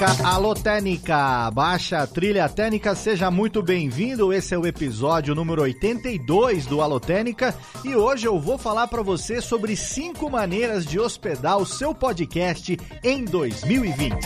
Técnica, alô Técnica, baixa trilha técnica, seja muito bem-vindo. Esse é o episódio número 82 do Alô Técnica e hoje eu vou falar para você sobre cinco maneiras de hospedar o seu podcast em 2020.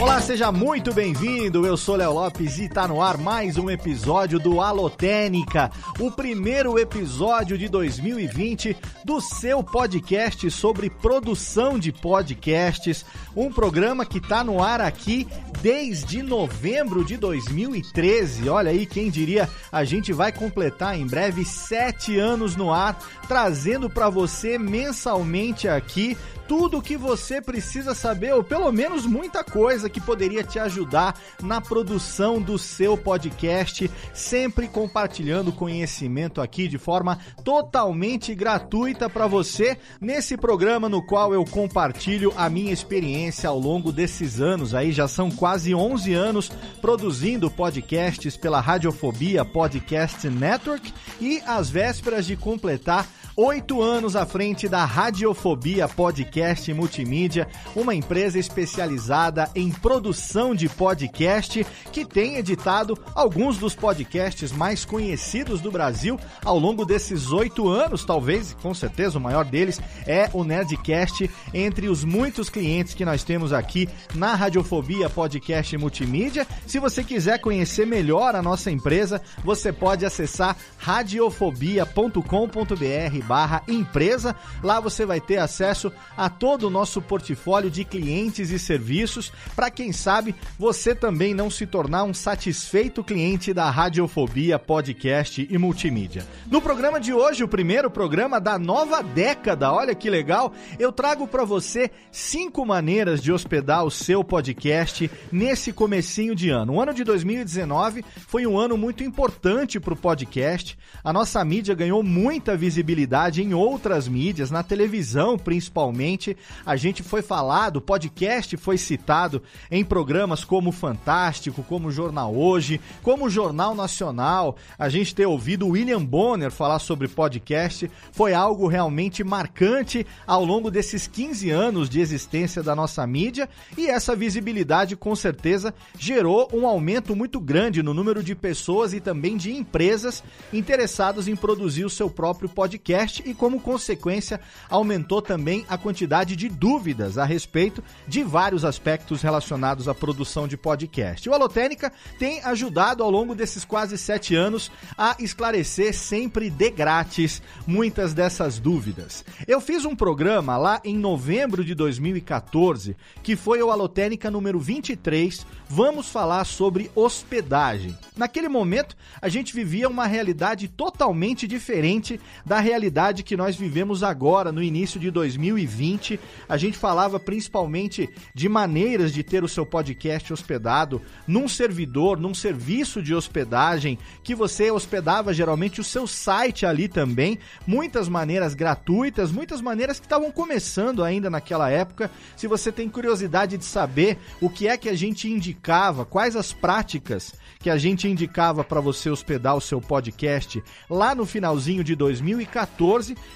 Olá, seja muito bem-vindo. Eu sou Léo Lopes e tá no ar mais um episódio do Alotênica, o primeiro episódio de 2020 do seu podcast sobre produção de podcasts, um programa que tá no ar aqui desde novembro de 2013. Olha aí, quem diria, a gente vai completar em breve sete anos no ar, trazendo para você mensalmente aqui tudo o que você precisa saber, ou pelo menos muita coisa que poderia te ajudar na produção do seu podcast, sempre compartilhando conhecimento aqui de forma totalmente gratuita para você, nesse programa no qual eu compartilho a minha experiência ao longo desses anos, aí. Já são quase 11 anos produzindo podcasts pela Radiofobia Podcast Network e às vésperas de completar oito anos à frente da Radiofobia Podcast Multimídia, uma empresa especializada em produção de podcast que tem editado alguns dos podcasts mais conhecidos do Brasil ao longo desses oito anos, talvez, com certeza o maior deles é o Nerdcast, entre os muitos clientes que nós temos aqui na Radiofobia Podcast Multimídia. Se você quiser conhecer melhor a nossa empresa, você pode acessar radiofobia.com.br barra empresa. Lá você vai ter acesso a todo o nosso portfólio de clientes e serviços para quem sabe você também não se tornar um satisfeito cliente da Radiofobia Podcast e Multimídia. No programa de hoje, o primeiro programa da nova década, olha que legal, eu trago para você cinco maneiras de hospedar o seu podcast nesse comecinho de ano. O ano de 2019 foi um ano muito importante para o podcast. A nossa mídia ganhou muita visibilidade em outras mídias, na televisão principalmente. A gente foi falado, o podcast foi citado em programas como Fantástico, como Jornal Hoje, como Jornal Nacional. A gente ter ouvido William Bonner falar sobre podcast foi algo realmente marcante ao longo desses 15 anos de existência da nossa mídia e essa visibilidade com certeza gerou um aumento muito grande no número de pessoas e também de empresas interessadas em produzir o seu próprio podcast e como consequência aumentou também a quantidade de dúvidas a respeito de vários aspectos relacionados à produção de podcast. O Alotênica tem ajudado ao longo desses quase sete anos a esclarecer sempre de grátis muitas dessas dúvidas. Eu fiz um programa lá em novembro de 2014 que foi o Alotênica número 23. Vamos falar sobre hospedagem. Naquele momento, a gente vivia uma realidade totalmente diferente da realidade que nós vivemos agora, no início de 2020. A gente falava principalmente de maneiras de ter o seu podcast hospedado num servidor, num serviço de hospedagem, que você hospedava geralmente o seu site ali também. Muitas maneiras gratuitas, muitas maneiras que estavam começando ainda naquela época. Se você tem curiosidade de saber o que é que a gente indicava, quais as práticas que a gente indicava para você hospedar o seu podcast lá no finalzinho de 2014,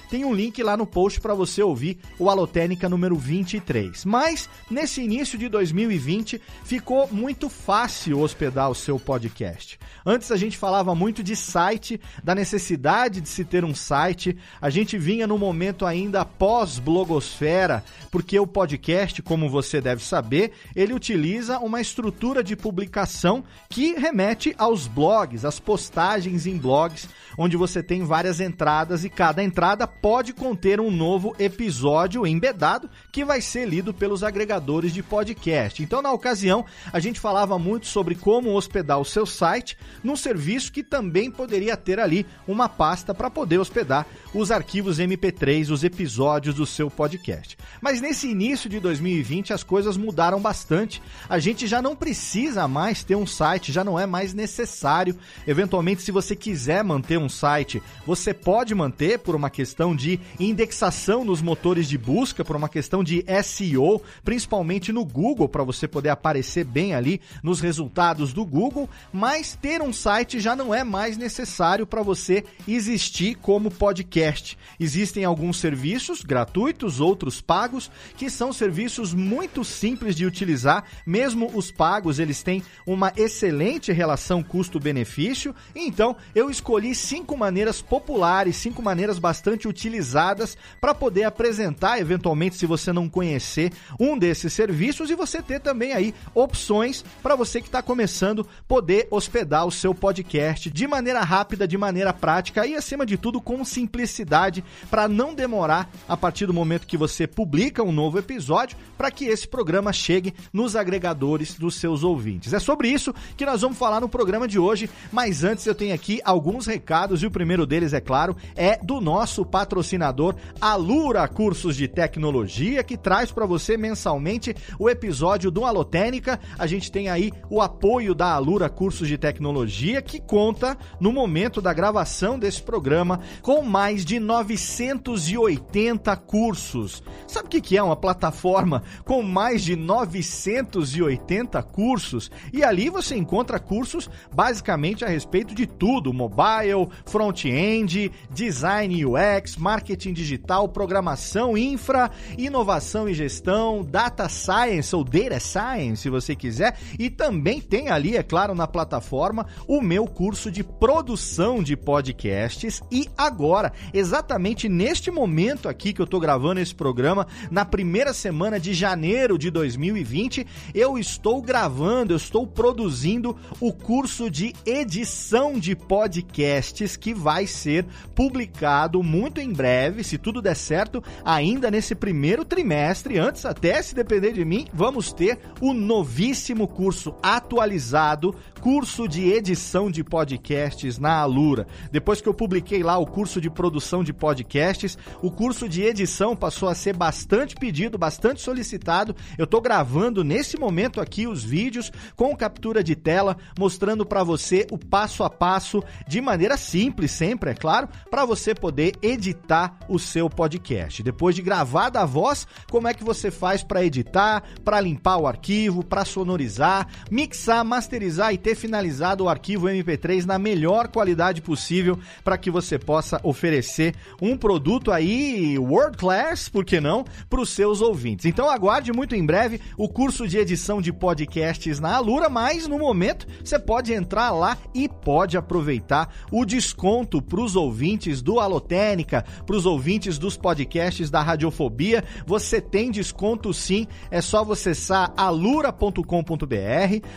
tem um link lá no post para você ouvir o Alotênica número 23. Mas nesse início de 2020 ficou muito fácil hospedar o seu podcast. Antes a gente falava muito de site, da necessidade de se ter um site. A gente vinha no momento ainda pós-blogosfera, porque o podcast, como você deve saber, ele utiliza uma estrutura de publicação que remete aos blogs, às postagens em blogs, onde você tem várias entradas e cada cada entrada pode conter um novo episódio embedado que vai ser lido pelos agregadores de podcast. Então, na ocasião, a gente falava muito sobre como hospedar o seu site num serviço que também poderia ter ali uma pasta para poder hospedar os arquivos MP3, os episódios do seu podcast. Mas nesse início de 2020 as coisas mudaram bastante. A gente já não precisa mais ter um site, já não é mais necessário. Eventualmente, se você quiser manter um site, você pode manter por uma questão de indexação nos motores de busca, por uma questão de SEO, principalmente no Google, para você poder aparecer bem ali nos resultados do Google. Mas ter um site já não é mais necessário para você existir como podcast. Existem alguns serviços gratuitos, outros pagos, que são serviços muito simples de utilizar. Mesmo os pagos, eles têm uma excelente relação custo-benefício. Então, eu escolhi cinco maneiras populares, cinco maneiras bastante utilizadas para poder apresentar, eventualmente, se você não conhecer um desses serviços e você ter também aí opções para você que está começando poder hospedar o seu podcast de maneira rápida, de maneira prática e, acima de tudo, com simplicidade para não demorar a partir do momento que você publica um novo episódio para que esse programa chegue nos agregadores dos seus ouvintes. É sobre isso que nós vamos falar no programa de hoje, mas antes eu tenho aqui alguns recados e o primeiro deles, é claro, é do nosso patrocinador Alura Cursos de Tecnologia, que traz para você mensalmente o episódio do Alotênica. A gente tem aí o apoio da Alura Cursos de Tecnologia, que conta no momento da gravação desse programa com mais de 980 cursos. Sabe o que é uma plataforma com mais de 980 cursos? E ali você encontra cursos basicamente a respeito de tudo: mobile, front-end, design UX, marketing digital, programação, infra, inovação e gestão, data science ou data science, se você quiser. E também tem ali, é claro, na plataforma, o meu curso de produção de podcasts. E agora, exatamente neste momento aqui que eu tô gravando esse programa, na primeira semana de janeiro de 2020, eu estou gravando, eu estou produzindo o curso de edição de podcasts que vai ser publicado muito em breve, se tudo der certo, ainda nesse primeiro trimestre. Antes, até se depender de mim, vamos ter o novíssimo curso atualizado, curso de edição de podcasts na Alura. Depois que eu publiquei lá o curso de produção de podcasts, o curso de edição passou a ser bastante pedido, bastante solicitado. Eu estou gravando nesse momento aqui os vídeos com captura de tela, mostrando para você o passo a passo de maneira simples, sempre, é claro, para você poder editar o seu podcast. Depois de gravada a voz, como é que você faz para editar, para limpar o arquivo, para sonorizar, mixar, masterizar e ter finalizado o arquivo MP3 na melhor qualidade possível para que você possa oferecer um produto aí world class, por que não, para os seus ouvintes. Então aguarde muito em breve o curso de edição de podcasts na Alura, mas no momento você pode entrar lá e pode aproveitar o desconto para os ouvintes do Alotênica, para os ouvintes dos podcasts da Radiofobia. Você tem desconto sim, é só você acessar alura.com.br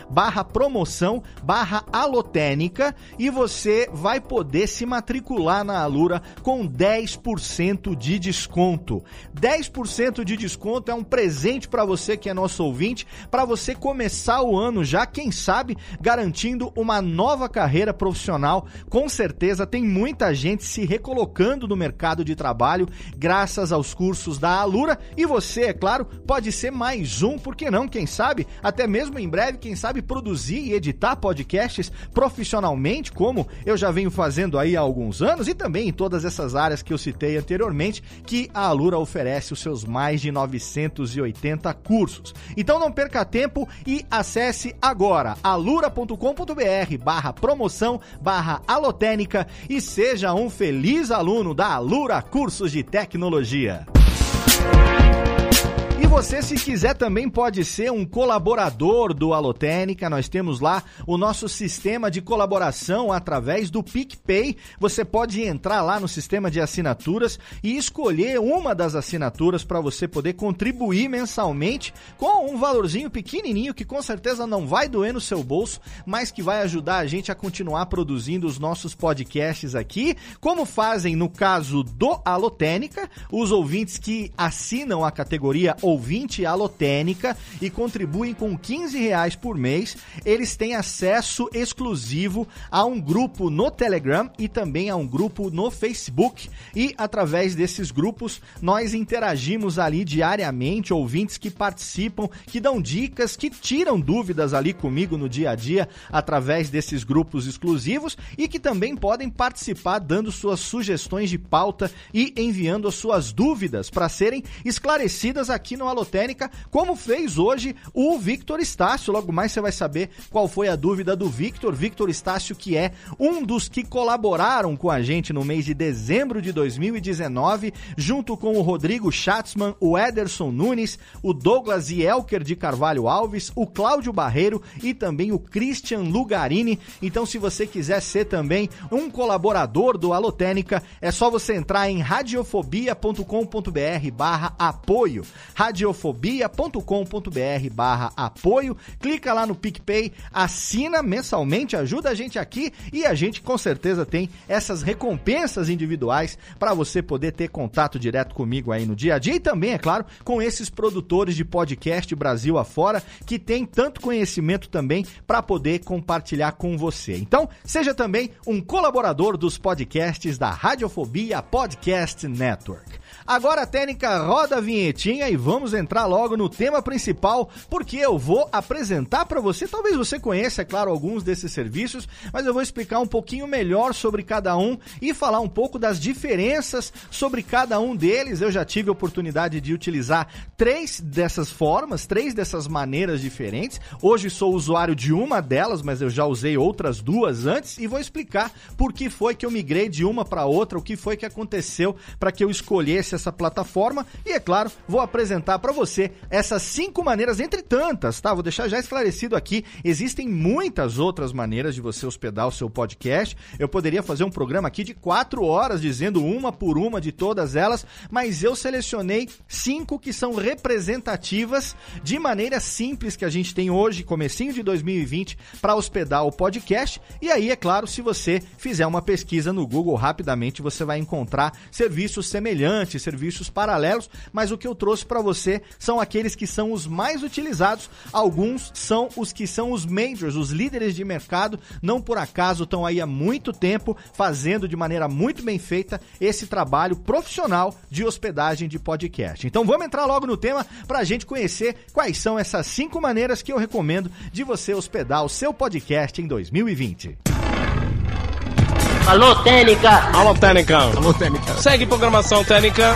barra promoção barra alotênica e você vai poder se matricular na Alura com 10% de desconto. 10% de desconto é um presente para você que é nosso ouvinte, para você começar o ano já, quem sabe, garantindo uma nova carreira profissional. Com certeza tem muita gente se recolocando no mercado de trabalho graças aos cursos da Alura e você, é claro, pode ser mais um, por que não, quem sabe, até mesmo em breve, quem sabe produzir e editar podcasts profissionalmente, como eu já venho fazendo aí há alguns anos e também em todas essas áreas que eu citei anteriormente, que a Alura oferece os seus mais de 980 cursos. Então não perca tempo e acesse agora alura.com.br barra promoção barra alotênica e seja um feliz aluno da Alura Cursos de Tecnologia. Você, se quiser, também pode ser um colaborador do Alotênica. Nós temos lá o nosso sistema de colaboração através do PicPay. Você pode entrar lá no sistema de assinaturas e escolher uma das assinaturas para você poder contribuir mensalmente com um valorzinho pequenininho que com certeza não vai doer no seu bolso, mas que vai ajudar a gente a continuar produzindo os nossos podcasts aqui, como fazem no caso do Alotênica, os ouvintes que assinam a categoria ou ouvinte alotênica e contribuem com 15 reais por mês, eles têm acesso exclusivo a um grupo no Telegram e também a um grupo no Facebook. E através desses grupos nós interagimos ali diariamente, ouvintes que participam, que dão dicas, que tiram dúvidas ali comigo no dia a dia através desses grupos exclusivos e que também podem participar dando suas sugestões de pauta e enviando as suas dúvidas para serem esclarecidas aqui no Alotênica, como fez hoje o Victor Estácio. Logo mais você vai saber qual foi a dúvida do Victor. Victor Estácio, que é um dos que colaboraram com a gente no mês de dezembro de 2019, junto com o Rodrigo Schatzman, o Ederson Nunes, o Douglas Elker de Carvalho Alves, o Cláudio Barreiro e também o Christian Lugarini. Então, se você quiser ser também um colaborador do Alotênica, é só você entrar em radiofobia.com.br barra apoio radiofobia.com.br barra apoio, clica lá no PicPay, assina mensalmente, ajuda a gente aqui e a gente com certeza tem essas recompensas individuais para você poder ter contato direto comigo aí no dia a dia e também, é claro, com esses produtores de podcast Brasil afora que tem tanto conhecimento também para poder compartilhar com você. Então, seja também um colaborador dos podcasts da Radiofobia Podcast Network. Agora a técnica roda a vinhetinha e vamos entrar logo no tema principal, porque eu vou apresentar para você, talvez você conheça, é claro, alguns desses serviços, mas eu vou explicar um pouquinho melhor sobre cada um e falar um pouco das diferenças sobre cada um deles. Eu já tive a oportunidade de utilizar três dessas formas, três dessas maneiras diferentes. Hoje sou usuário de uma delas, mas eu já usei outras duas antes e vou explicar por que foi que eu migrei de uma para outra, o que foi que aconteceu para que eu escolhesse essa plataforma e, é claro, vou apresentar para você essas cinco maneiras, entre tantas, tá? Vou deixar já esclarecido aqui. Existem muitas outras maneiras de você hospedar o seu podcast. Eu poderia fazer um programa aqui de quatro horas dizendo uma por uma de todas elas, mas eu selecionei cinco que são representativas de maneira simples que a gente tem hoje, comecinho de 2020, para hospedar o podcast. E aí, é claro, se você fizer uma pesquisa no Google rapidamente, você vai encontrar serviços semelhantes, serviços paralelos, mas o que eu trouxe para você são aqueles que são os mais utilizados. Alguns são os que são os majors, os líderes de mercado, não por acaso estão aí há muito tempo fazendo de maneira muito bem feita esse trabalho profissional de hospedagem de podcast. Então vamos entrar logo no tema para a gente conhecer quais são essas cinco maneiras que eu recomendo de você hospedar o seu podcast em 2020. Alô, Técnica! Alô, Técnica! Alô, Técnica! Segue programação Técnica.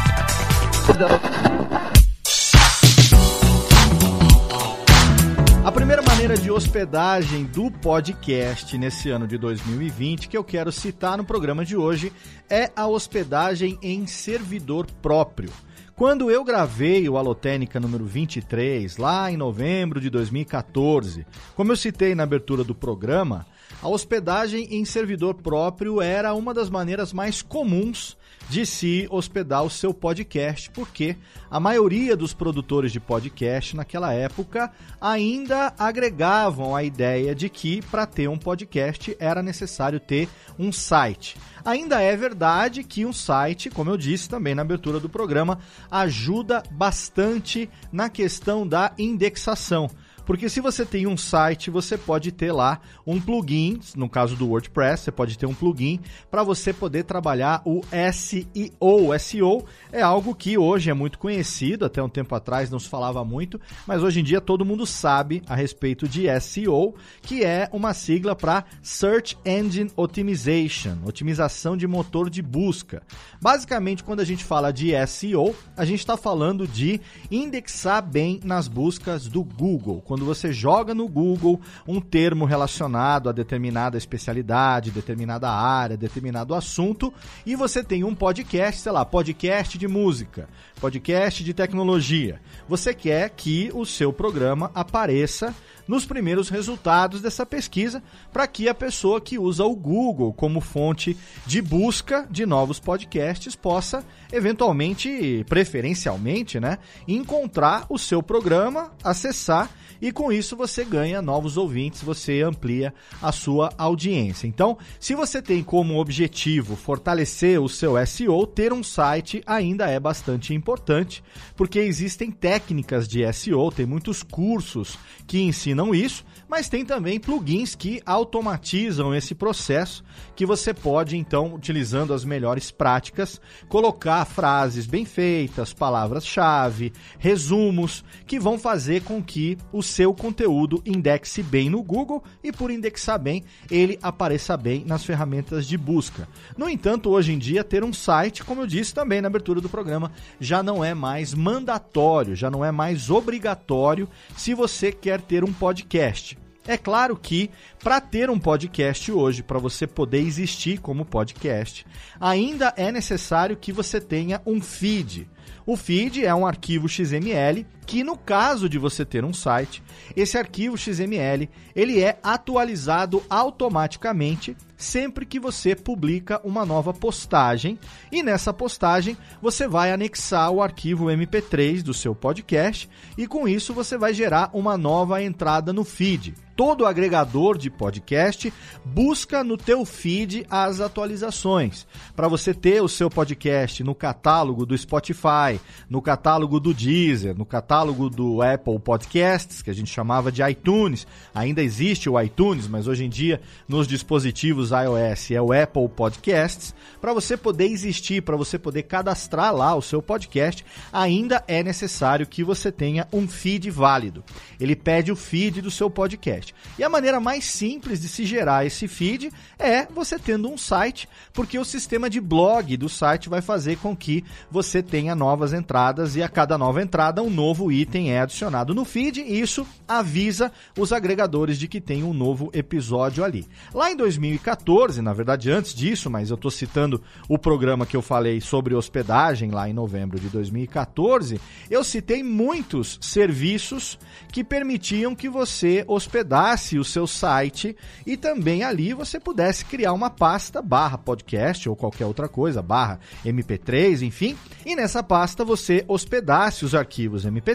A primeira maneira de hospedagem do podcast nesse ano de 2020 que eu quero citar no programa de hoje é a hospedagem em servidor próprio. Quando eu gravei o Alotênica número 23, lá em novembro de 2014, como eu citei na abertura do programa, a hospedagem em servidor próprio era uma das maneiras mais comuns de se hospedar o seu podcast, porque a maioria dos produtores de podcast naquela época ainda agregavam a ideia de que para ter um podcast era necessário ter um site. Ainda é verdade que um site, como eu disse também na abertura do programa, ajuda bastante na questão da indexação. Porque se você tem um site, você pode ter lá um plugin, no caso do WordPress, você pode ter um plugin para você poder trabalhar o SEO. SEO é algo que hoje é muito conhecido, até um tempo atrás não se falava muito, mas hoje em dia todo mundo sabe a respeito de SEO, que é uma sigla para Search Engine Optimization, otimização de motor de busca. Basicamente, quando a gente fala de SEO, a gente está falando de indexar bem nas buscas do Google. Quando quando você joga no Google um termo relacionado a determinada especialidade, determinada área, determinado assunto, e você tem um podcast, sei lá, podcast de música, podcast de tecnologia. Você quer que o seu programa apareça nos primeiros resultados dessa pesquisa, para que a pessoa que usa o Google como fonte de busca de novos podcasts possa eventualmente, preferencialmente, né, encontrar o seu programa, acessar e com isso você ganha novos ouvintes, você amplia a sua audiência. Então, se você tem como objetivo fortalecer o seu SEO, ter um site ainda é bastante importante, porque existem técnicas de SEO, tem muitos cursos que ensinam isso mas tem também plugins que automatizam esse processo, que você pode então, utilizando as melhores práticas, colocar frases bem feitas, palavras-chave, resumos, que vão fazer com que o seu conteúdo indexe bem no Google e por indexar bem, ele apareça bem nas ferramentas de busca. No entanto, hoje em dia ter um site, como eu disse também na abertura do programa, já não é mais mandatório, já não é mais obrigatório se você quer ter um podcast. É claro que para ter um podcast hoje, para você poder existir como podcast, ainda é necessário que você tenha um feed. O feed é um arquivo XML que no caso de você ter um site, esse arquivo XML, ele é atualizado automaticamente sempre que você publica uma nova postagem e nessa postagem você vai anexar o arquivo MP3 do seu podcast e com isso você vai gerar uma nova entrada no feed. Todo agregador de podcast busca no teu feed as atualizações para você ter o seu podcast no catálogo do Spotify, no catálogo do Deezer, no catálogo do Apple Podcasts, que a gente chamava de iTunes. Ainda existe o iTunes, mas hoje em dia nos dispositivos iOS é o Apple Podcasts. Para você poder existir, para você poder cadastrar lá o seu podcast, ainda é necessário que você tenha um feed válido. Ele pede o feed do seu podcast. E a maneira mais simples de se gerar esse feed é você tendo um site, porque o sistema de blog do site vai fazer com que você tenha novas entradas e a cada nova entrada um novo item é adicionado no feed e isso avisa os agregadores de que tem um novo episódio ali. Lá em 2014, na verdade antes disso, mas eu estou citando o programa que eu falei sobre hospedagem lá em novembro de 2014, eu citei muitos serviços que permitiam que você hospedasse o seu site e também ali você pudesse criar uma pasta barra podcast ou qualquer outra coisa, barra MP3, enfim, e nessa pasta você hospedasse os arquivos MP3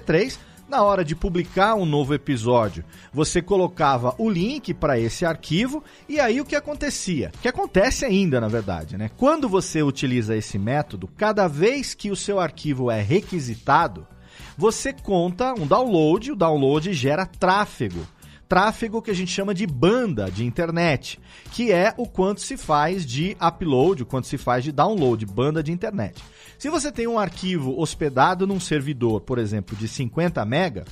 na hora de publicar um novo episódio, você colocava o link para esse arquivo e aí o que acontecia? O que acontece ainda, na verdade, né? Quando você utiliza esse método, cada vez que o seu arquivo é requisitado, você conta um download, o download gera tráfego tráfego que a gente chama de banda de internet, que é o quanto se faz de upload, o quanto se faz de download, banda de internet. Se você tem um arquivo hospedado num servidor, por exemplo, de 50 mega,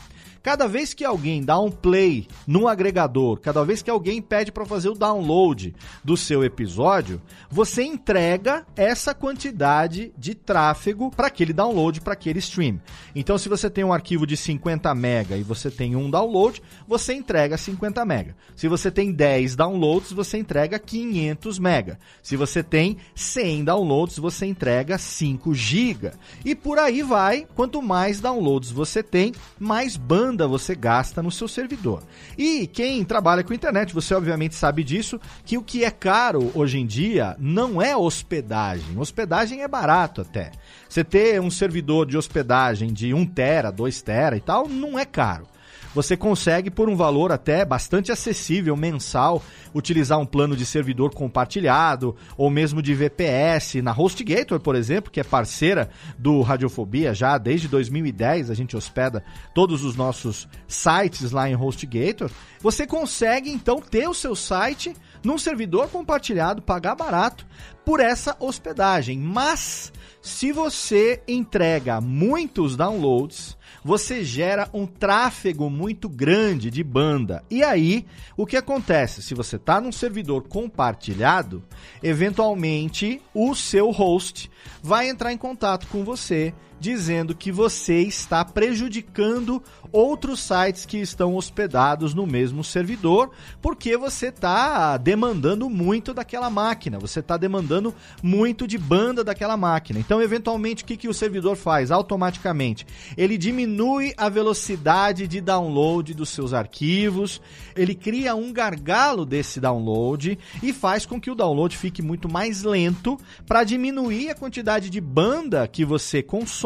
Cada vez que alguém dá um play num agregador, cada vez que alguém pede para fazer o download do seu episódio, você entrega essa quantidade de tráfego para aquele download, para aquele stream. Então, se você tem um arquivo de 50 mega e você tem um download, você entrega 50 mega. Se você tem 10 downloads, você entrega 500 mega. Se você tem 100 downloads, você entrega 5 GB. E por aí vai, quanto mais downloads você tem, mais banda você gasta no seu servidor. E quem trabalha com internet, você obviamente sabe disso, que o que é caro hoje em dia não é hospedagem. Hospedagem é barato até. Você ter um servidor de hospedagem de 1 tera, 2 tera e tal, não é caro você consegue por um valor até bastante acessível mensal utilizar um plano de servidor compartilhado ou mesmo de VPS na HostGator, por exemplo, que é parceira do Radiofobia já desde 2010, a gente hospeda todos os nossos sites lá em HostGator. Você consegue então ter o seu site num servidor compartilhado, pagar barato por essa hospedagem. Mas se você entrega muitos downloads, você gera um tráfego muito grande de banda. E aí, o que acontece? Se você está num servidor compartilhado, eventualmente o seu host vai entrar em contato com você dizendo que você está prejudicando outros sites que estão hospedados no mesmo servidor, porque você está demandando muito daquela máquina, você está demandando muito de banda daquela máquina. Então, eventualmente, o que, que o servidor faz? Automaticamente, ele diminui a velocidade de download dos seus arquivos, ele cria um gargalo desse download e faz com que o download fique muito mais lento para diminuir a quantidade de banda que você consome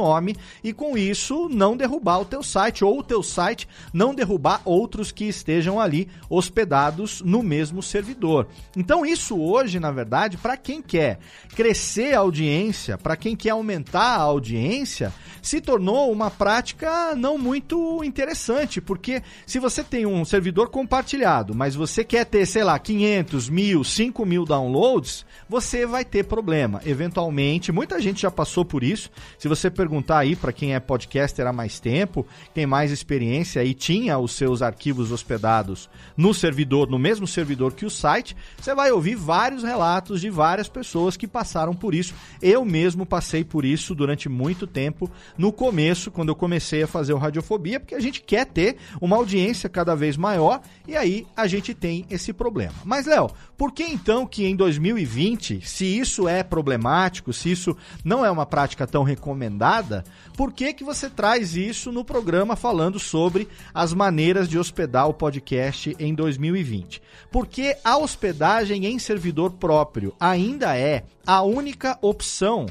e com isso não derrubar o teu site ou o teu site, não derrubar outros que estejam ali hospedados no mesmo servidor. Então, isso hoje, na verdade, para quem quer crescer a audiência, para quem quer aumentar a audiência, se tornou uma prática não muito interessante, porque se você tem um servidor compartilhado, mas você quer ter, sei lá, 500, mil, 5 mil downloads, você vai ter problema. Eventualmente, muita gente já passou por isso. Se você perguntar aí para quem é podcaster há mais tempo, tem mais experiência e tinha os seus arquivos hospedados no servidor, no mesmo servidor que o site, você vai ouvir vários relatos de várias pessoas que passaram por isso. Eu mesmo passei por isso durante muito tempo no começo, quando eu comecei a fazer o Radiofobia, porque a gente quer ter uma audiência cada vez maior e aí a gente tem esse problema. Mas, Léo, por que então que em 2020, se isso é problemático, se isso não é uma prática tão recomendada, por que que você traz isso no programa falando sobre as maneiras de hospedar o podcast em 2020? Porque a hospedagem em servidor próprio ainda é a única opção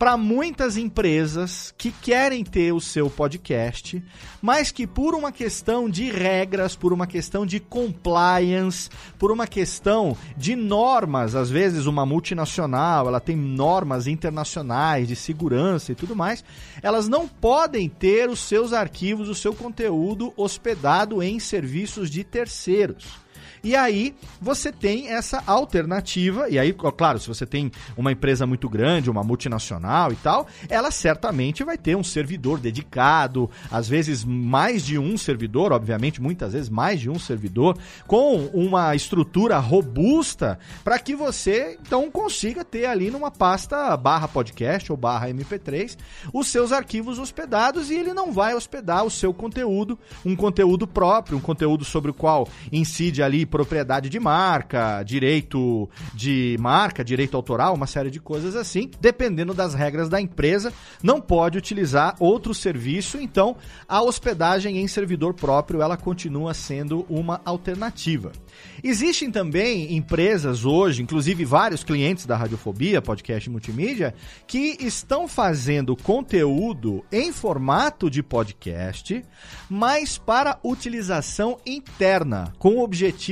para muitas empresas que querem ter o seu podcast, mas que por uma questão de regras, por uma questão de compliance, por uma questão de normas, às vezes uma multinacional, ela tem normas internacionais de segurança e tudo mais, elas não podem ter os seus arquivos, o seu conteúdo hospedado em serviços de terceiros. E aí você tem essa alternativa, e aí, claro, se você tem uma empresa muito grande, uma multinacional e tal, ela certamente vai ter um servidor dedicado, às vezes mais de um servidor, obviamente, muitas vezes mais de um servidor, com uma estrutura robusta para que você então consiga ter ali numa pasta barra podcast ou barra MP3 os seus arquivos hospedados e ele não vai hospedar o seu conteúdo, um conteúdo próprio, um conteúdo sobre o qual incide ali propriedade de marca, direito de marca, direito autoral, uma série de coisas assim. Dependendo das regras da empresa, não pode utilizar outro serviço, então a hospedagem em servidor próprio ela continua sendo uma alternativa. Existem também empresas hoje, inclusive vários clientes da Radiofobia, podcast multimídia, que estão fazendo conteúdo em formato de podcast, mas para utilização interna, com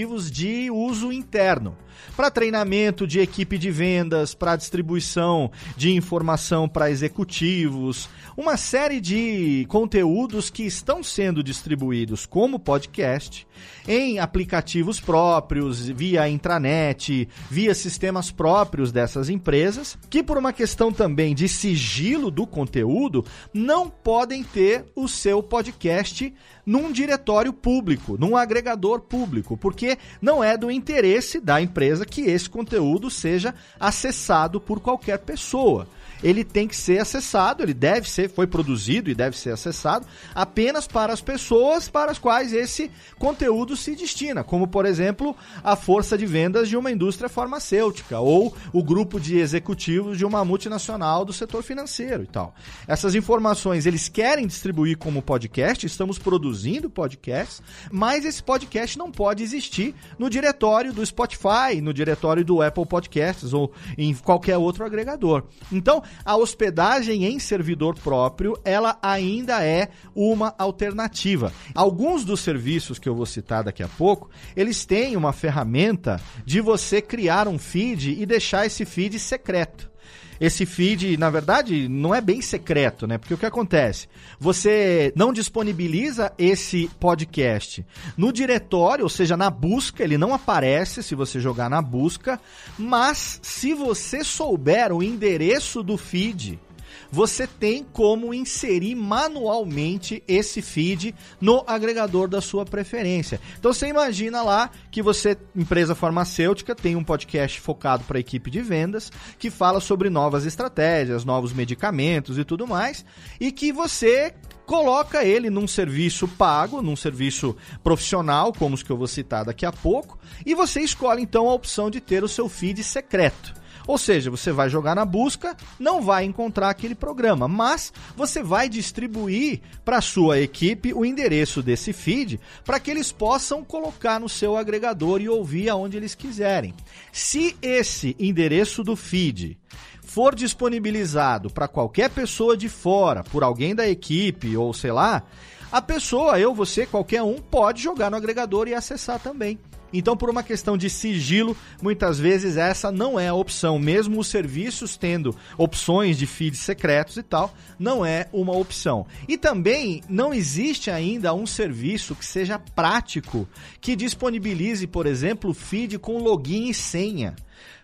objetivos de uso interno para treinamento de equipe de vendas, para distribuição de informação para executivos, uma série de conteúdos que estão sendo distribuídos como podcast em aplicativos próprios, via intranet, via sistemas próprios dessas empresas, que por uma questão também de sigilo do conteúdo, não podem ter o seu podcast num diretório público, num agregador público, porque não é do interesse da empresa que esse conteúdo seja acessado por qualquer pessoa ele tem que ser acessado, ele deve ser, foi produzido e deve ser acessado apenas para as pessoas para as quais esse conteúdo se destina, como por exemplo a força de vendas de uma indústria farmacêutica ou o grupo de executivos de uma multinacional do setor financeiro e tal. Essas informações eles querem distribuir como podcast, estamos produzindo podcasts, mas esse podcast não pode existir no diretório do Spotify, no diretório do Apple Podcasts ou em qualquer outro agregador. Então, a hospedagem em servidor próprio, ela ainda é uma alternativa. Alguns dos serviços que eu vou citar daqui a pouco, eles têm uma ferramenta de você criar um feed e deixar esse feed secreto esse feed, na verdade, não é bem secreto, né? Porque o que acontece? Você não disponibiliza esse podcast no diretório, ou seja, na busca, ele não aparece se você jogar na busca, mas se você souber o endereço do feed, você tem como inserir manualmente esse feed no agregador da sua preferência. Então você imagina lá que você, empresa farmacêutica, tem um podcast focado para a equipe de vendas que fala sobre novas estratégias, novos medicamentos e tudo mais, e que você coloca ele num serviço pago, num serviço profissional, como os que eu vou citar daqui a pouco, e você escolhe então a opção de ter o seu feed secreto. Ou seja, você vai jogar na busca, não vai encontrar aquele programa, mas você vai distribuir para sua equipe o endereço desse feed para que eles possam colocar no seu agregador e ouvir aonde eles quiserem. Se esse endereço do feed for disponibilizado para qualquer pessoa de fora, por alguém da equipe ou sei lá, a pessoa, eu, você, qualquer um, pode jogar no agregador e acessar também. Então, por uma questão de sigilo, muitas vezes essa não é a opção. Mesmo os serviços tendo opções de feeds secretos e tal, não é uma opção. E também não existe ainda um serviço que seja prático que disponibilize, por exemplo, feed com login e senha.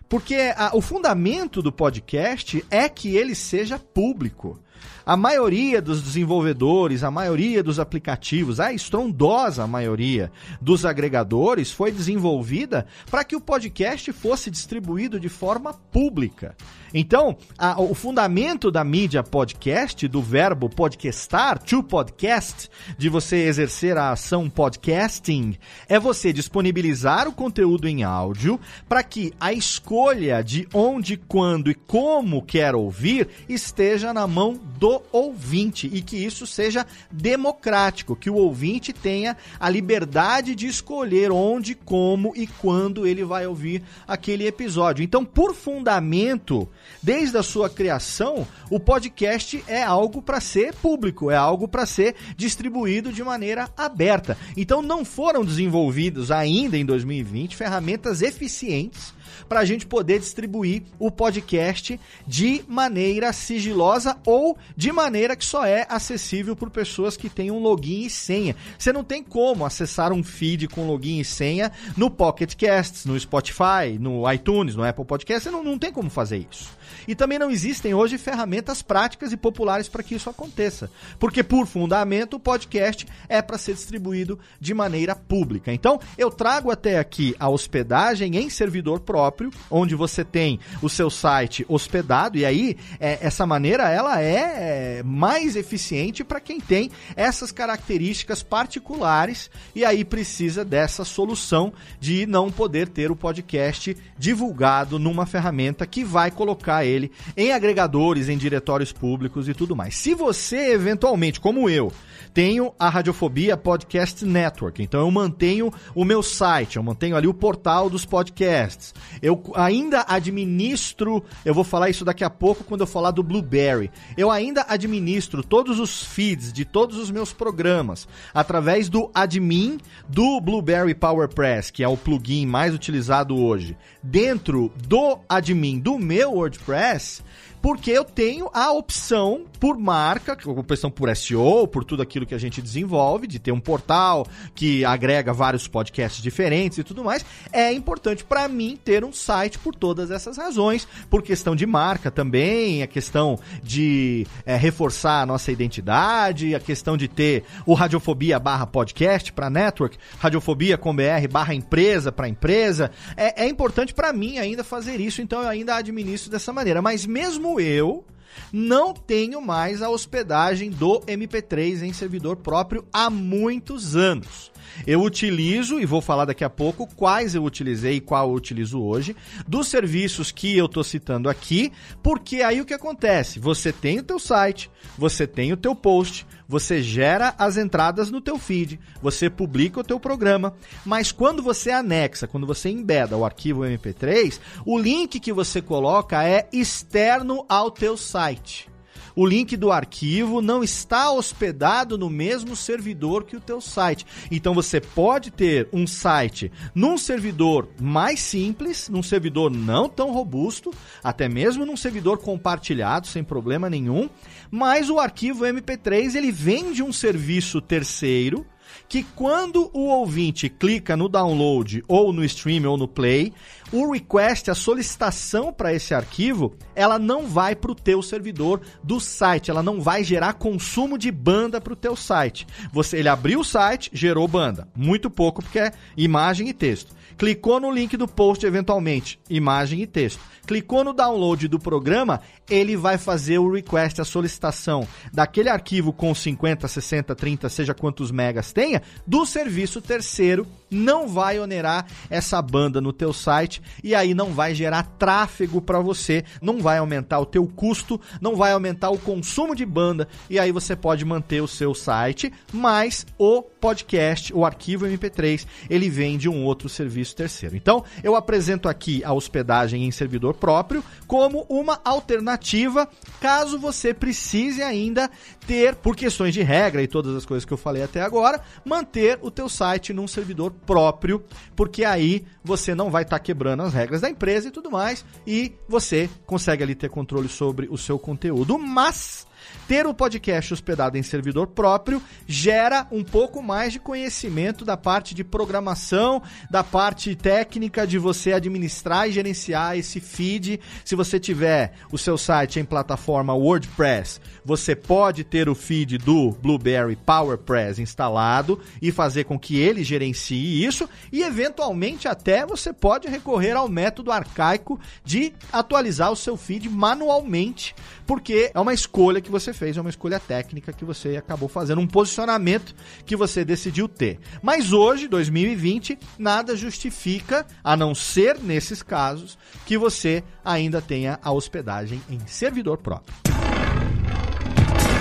Porque a, o fundamento do podcast é que ele seja público. A maioria dos desenvolvedores, a maioria dos aplicativos, a estrondosa maioria dos agregadores foi desenvolvida para que o podcast fosse distribuído de forma pública. Então, a, o fundamento da mídia podcast, do verbo podcastar, to podcast, de você exercer a ação podcasting, é você disponibilizar o conteúdo em áudio para que a escolha de onde, quando e como quer ouvir esteja na mão do ouvinte e que isso seja democrático, que o ouvinte tenha a liberdade de escolher onde, como e quando ele vai ouvir aquele episódio. Então, por fundamento, desde a sua criação, o podcast é algo para ser público, é algo para ser distribuído de maneira aberta. Então, não foram desenvolvidos ainda em 2020 ferramentas eficientes para a gente poder distribuir o podcast de maneira sigilosa ou de maneira que só é acessível por pessoas que têm um login e senha. Você não tem como acessar um feed com login e senha no Pocket Casts, no Spotify, no iTunes, no Apple Podcast. Você não, não tem como fazer isso. E também não existem hoje ferramentas práticas e populares para que isso aconteça. Porque, por fundamento, o podcast é para ser distribuído de maneira pública. Então, eu trago até aqui a hospedagem em servidor próprio, onde você tem o seu site hospedado, e aí é, essa maneira ela é, é mais eficiente para quem tem essas características particulares e aí precisa dessa solução de não poder ter o podcast divulgado numa ferramenta que vai colocar ele ele em agregadores, em diretórios públicos e tudo mais. Se você, eventualmente, como eu, tenho a Radiofobia Podcast Network, então eu mantenho o meu site, eu mantenho ali o portal dos podcasts. Eu ainda administro, eu vou falar isso daqui a pouco quando eu falar do Blueberry. Eu ainda administro todos os feeds de todos os meus programas através do admin do Blueberry PowerPress, que é o plugin mais utilizado hoje. Dentro do admin do meu WordPress, porque eu tenho a opção por marca, opção por SEO, por tudo aquilo que a gente desenvolve, de ter um portal que agrega vários podcasts diferentes e tudo mais. É importante para mim ter um site por todas essas razões, por questão de marca também, a questão de é, reforçar a nossa identidade, a questão de ter o Radiofobia barra podcast para network, Radiofobia com BR barra empresa para empresa. É, é importante para mim ainda fazer isso, então eu ainda administro dessa maneira. Mas mesmo eu não tenho mais a hospedagem do MP3 em servidor próprio há muitos anos. Eu utilizo, e vou falar daqui a pouco, quais eu utilizei e qual eu utilizo hoje, dos serviços que eu estou citando aqui, porque aí o que acontece? Você tem o teu site, você tem o teu post, você gera as entradas no teu feed, você publica o teu programa, mas quando você anexa, quando você embeda o arquivo MP3, o link que você coloca é externo ao teu site o link do arquivo não está hospedado no mesmo servidor que o teu site. Então você pode ter um site num servidor mais simples, num servidor não tão robusto, até mesmo num servidor compartilhado sem problema nenhum, mas o arquivo MP3 ele vem de um serviço terceiro que quando o ouvinte clica no download ou no stream ou no play, o request, a solicitação para esse arquivo, ela não vai para o teu servidor do site, ela não vai gerar consumo de banda para o teu site. Você, ele abriu o site, gerou banda, muito pouco porque é imagem e texto. Clicou no link do post eventualmente, imagem e texto. Clicou no download do programa, ele vai fazer o request, a solicitação daquele arquivo com 50, 60, 30, seja quantos megas tenha, do serviço terceiro, não vai onerar essa banda no teu site e aí não vai gerar tráfego para você, não vai aumentar o teu custo, não vai aumentar o consumo de banda e aí você pode manter o seu site, mas o podcast, o arquivo MP3, ele vem de um outro serviço terceiro. Então, eu apresento aqui a hospedagem em servidor próprio como uma alternativa caso você precise ainda ter, por questões de regra e todas as coisas que eu falei até agora, manter o teu site num servidor próprio, porque aí você não vai estar tá quebrando as regras da empresa e tudo mais, e você consegue ali ter controle sobre o seu conteúdo, mas ter o podcast hospedado em servidor próprio gera um pouco mais de conhecimento da parte de programação, da parte técnica de você administrar e gerenciar esse feed. Se você tiver o seu site em plataforma WordPress, você pode ter o feed do Blueberry PowerPress instalado e fazer com que ele gerencie isso e eventualmente até você pode recorrer ao método arcaico de atualizar o seu feed manualmente, porque é uma escolha que você fez, é uma escolha técnica que você acabou fazendo, um posicionamento que você decidiu ter. Mas hoje, 2020, nada justifica, a não ser nesses casos, que você ainda tenha a hospedagem em servidor próprio.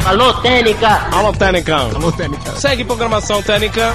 Alô, Técnica! Alô, Técnica! Alô, Técnica! Segue programação Técnica!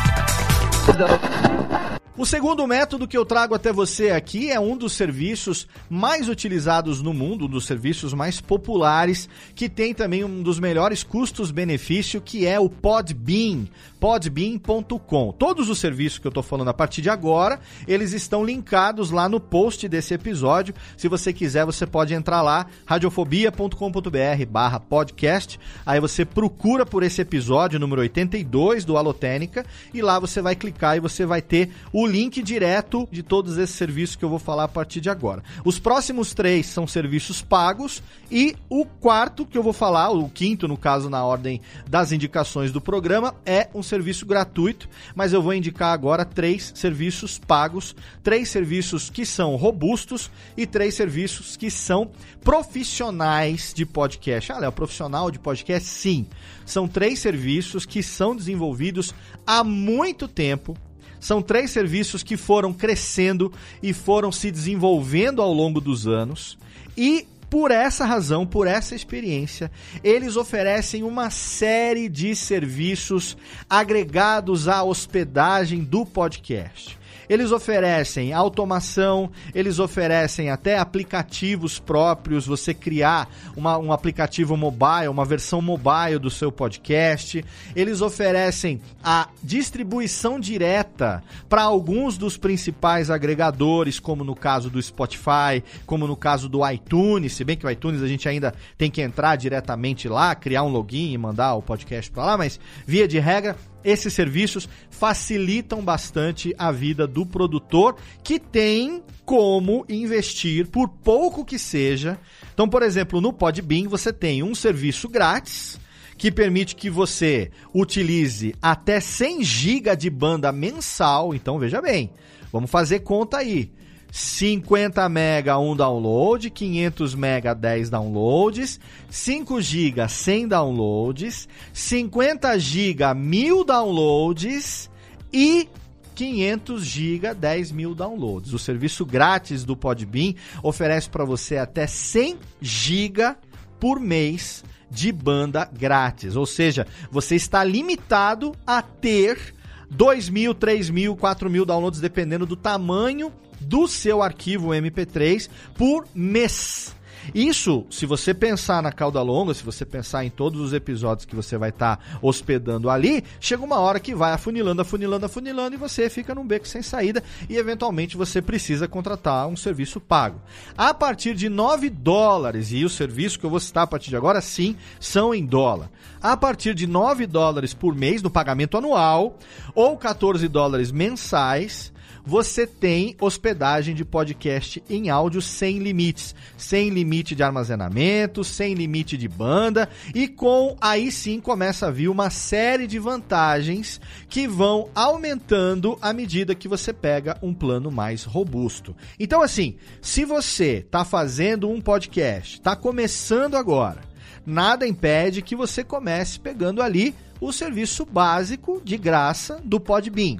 O segundo método que eu trago até você aqui é um dos serviços mais utilizados no mundo, um dos serviços mais populares, que tem também um dos melhores custos-benefício, que é o Podbean podbean.com. Todos os serviços que eu estou falando a partir de agora, eles estão linkados lá no post desse episódio. Se você quiser, você pode entrar lá, radiofobia.com.br barra podcast. Aí você procura por esse episódio número 82 do Alotênica e lá você vai clicar e você vai ter o link direto de todos esses serviços que eu vou falar a partir de agora. Os próximos três são serviços pagos e o quarto que eu vou falar, o quinto no caso na ordem das indicações do programa, é um serviço gratuito, mas eu vou indicar agora três serviços pagos, três serviços que são robustos e três serviços que são profissionais de podcast. Ah, Léo, profissional de podcast? Sim. São três serviços que são desenvolvidos há muito tempo são três serviços que foram crescendo e foram se desenvolvendo ao longo dos anos. E por essa razão, por essa experiência, eles oferecem uma série de serviços agregados à hospedagem do podcast. Eles oferecem automação, eles oferecem até aplicativos próprios, você criar uma, um aplicativo mobile, uma versão mobile do seu podcast. Eles oferecem a distribuição direta para alguns dos principais agregadores, como no caso do Spotify, como no caso do iTunes, se bem que o iTunes a gente ainda tem que entrar diretamente lá, criar um login e mandar o podcast para lá, mas via de regra esses serviços facilitam bastante a vida do produtor que tem como investir por pouco que seja. Então, por exemplo, no Podbean você tem um serviço grátis que permite que você utilize até 100 GB de banda mensal. Então, veja bem, vamos fazer conta aí. 50 mega um download, 500 mega 10 downloads, 5 GB 100 downloads, 50 GB 1000 downloads e 500 GB 10 mil downloads. O serviço grátis do Podbean oferece para você até 100 GB por mês de banda grátis. Ou seja, você está limitado a ter 2 mil, 3 mil, 4 mil downloads, dependendo do tamanho do seu arquivo MP3 por mês. Isso, se você pensar na cauda longa, se você pensar em todos os episódios que você vai estar tá hospedando ali, chega uma hora que vai afunilando, afunilando, afunilando e você fica num beco sem saída e eventualmente você precisa contratar um serviço pago. A partir de 9 dólares, e o serviço que eu vou citar a partir de agora, sim, são em dólar. A partir de 9 dólares por mês no pagamento anual ou 14 dólares mensais, você tem hospedagem de podcast em áudio sem limites, sem limite de armazenamento, sem limite de banda e com aí sim começa a vir uma série de vantagens que vão aumentando à medida que você pega um plano mais robusto. Então assim, se você está fazendo um podcast, está começando agora, nada impede que você comece pegando ali o serviço básico de graça do Podbean.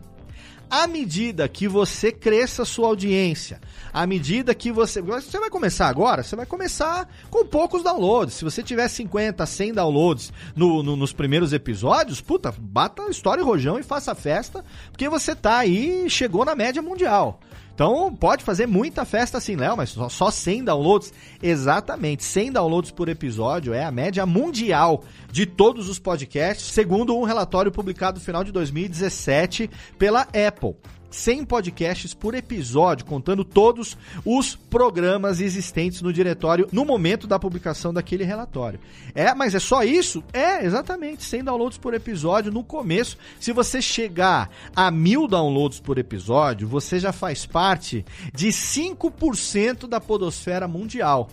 À medida que você cresça a sua audiência, à medida que você. Você vai começar agora? Você vai começar com poucos downloads. Se você tiver 50, 100 downloads no, no, nos primeiros episódios, puta, bata a história e rojão e faça festa, porque você tá aí chegou na média mundial. Então pode fazer muita festa assim, Léo, mas só, só 100 downloads? Exatamente, 100 downloads por episódio é a média mundial de todos os podcasts, segundo um relatório publicado no final de 2017 pela Apple. 100 podcasts por episódio, contando todos os programas existentes no diretório no momento da publicação daquele relatório. É, mas é só isso? É, exatamente, 100 downloads por episódio no começo. Se você chegar a mil downloads por episódio, você já faz parte de 5% da podosfera mundial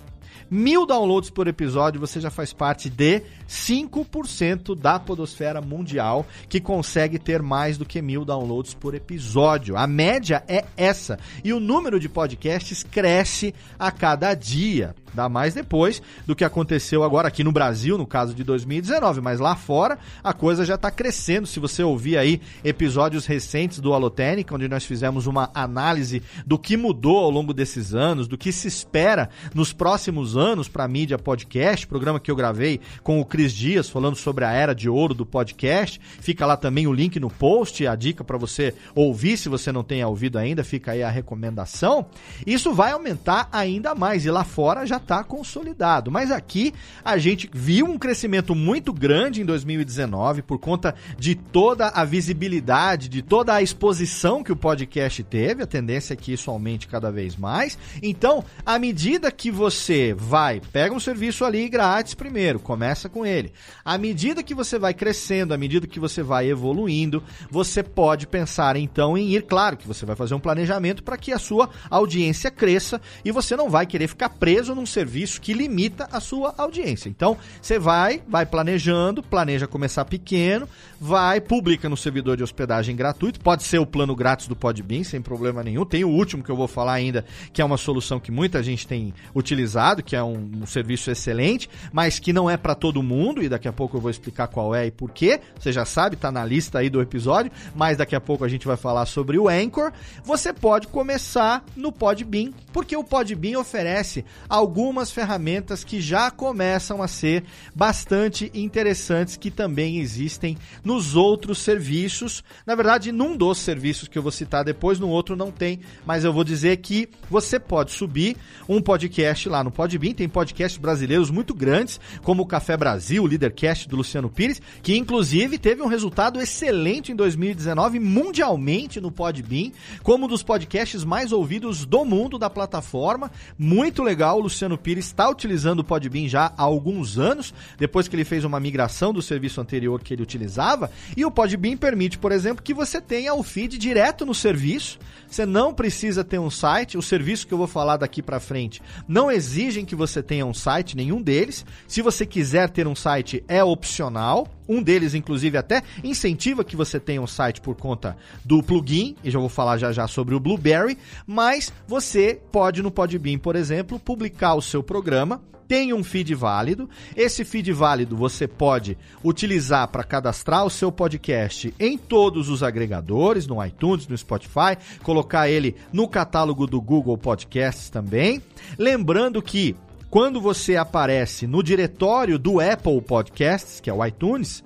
mil downloads por episódio, você já faz parte de 5% da podosfera mundial que consegue ter mais do que mil downloads por episódio. A média é essa. E o número de podcasts cresce a cada dia. Dá mais depois do que aconteceu agora aqui no Brasil, no caso de 2019, mas lá fora a coisa já está crescendo. Se você ouvir aí episódios recentes do Alotênica, onde nós fizemos uma análise do que mudou ao longo desses anos, do que se espera nos próximos anos para a mídia podcast, programa que eu gravei com o Cris Dias falando sobre a era de ouro do podcast. Fica lá também o link no post, a dica para você ouvir se você não tenha ouvido ainda, fica aí a recomendação. Isso vai aumentar ainda mais e lá fora já está consolidado. Mas aqui a gente viu um crescimento muito grande em 2019 por conta de toda a visibilidade, de toda a exposição que o podcast teve. A tendência é que isso aumente cada vez mais. Então, à medida que você vai, pega um serviço ali grátis primeiro, começa com ele. À medida que você vai crescendo, à medida que você vai evoluindo, você pode pensar então em ir, claro que você vai fazer um planejamento para que a sua audiência cresça e você não vai querer ficar preso num serviço que limita a sua audiência. Então, você vai, vai planejando, planeja começar pequeno, vai, publica no servidor de hospedagem gratuito, pode ser o plano grátis do Podbean, sem problema nenhum. Tem o último que eu vou falar ainda, que é uma solução que muita gente tem utilizado, que é um, um serviço excelente, mas que não é para todo mundo, e daqui a pouco eu vou explicar qual é e por quê. Você já sabe, tá na lista aí do episódio, mas daqui a pouco a gente vai falar sobre o Anchor. Você pode começar no Podbean, porque o Podbean oferece alguns algumas ferramentas que já começam a ser bastante interessantes que também existem nos outros serviços. Na verdade, num dos serviços que eu vou citar depois, no outro não tem, mas eu vou dizer que você pode subir um podcast lá no Podbean, tem podcasts brasileiros muito grandes, como o Café Brasil, o Leadercast do Luciano Pires, que inclusive teve um resultado excelente em 2019 mundialmente no Podbean, como um dos podcasts mais ouvidos do mundo da plataforma. Muito legal, Luciano Luciano Pires está utilizando o Podbean já há alguns anos, depois que ele fez uma migração do serviço anterior que ele utilizava. E o Podbean permite, por exemplo, que você tenha o feed direto no serviço. Você não precisa ter um site. O serviço que eu vou falar daqui para frente não exigem que você tenha um site, nenhum deles. Se você quiser ter um site, é opcional. Um deles, inclusive, até incentiva que você tenha um site por conta do plugin, e já vou falar já já sobre o Blueberry, mas você pode no Podbean, por exemplo, publicar o seu programa tem um feed válido. Esse feed válido você pode utilizar para cadastrar o seu podcast em todos os agregadores, no iTunes, no Spotify, colocar ele no catálogo do Google Podcasts também. Lembrando que quando você aparece no diretório do Apple Podcasts, que é o iTunes,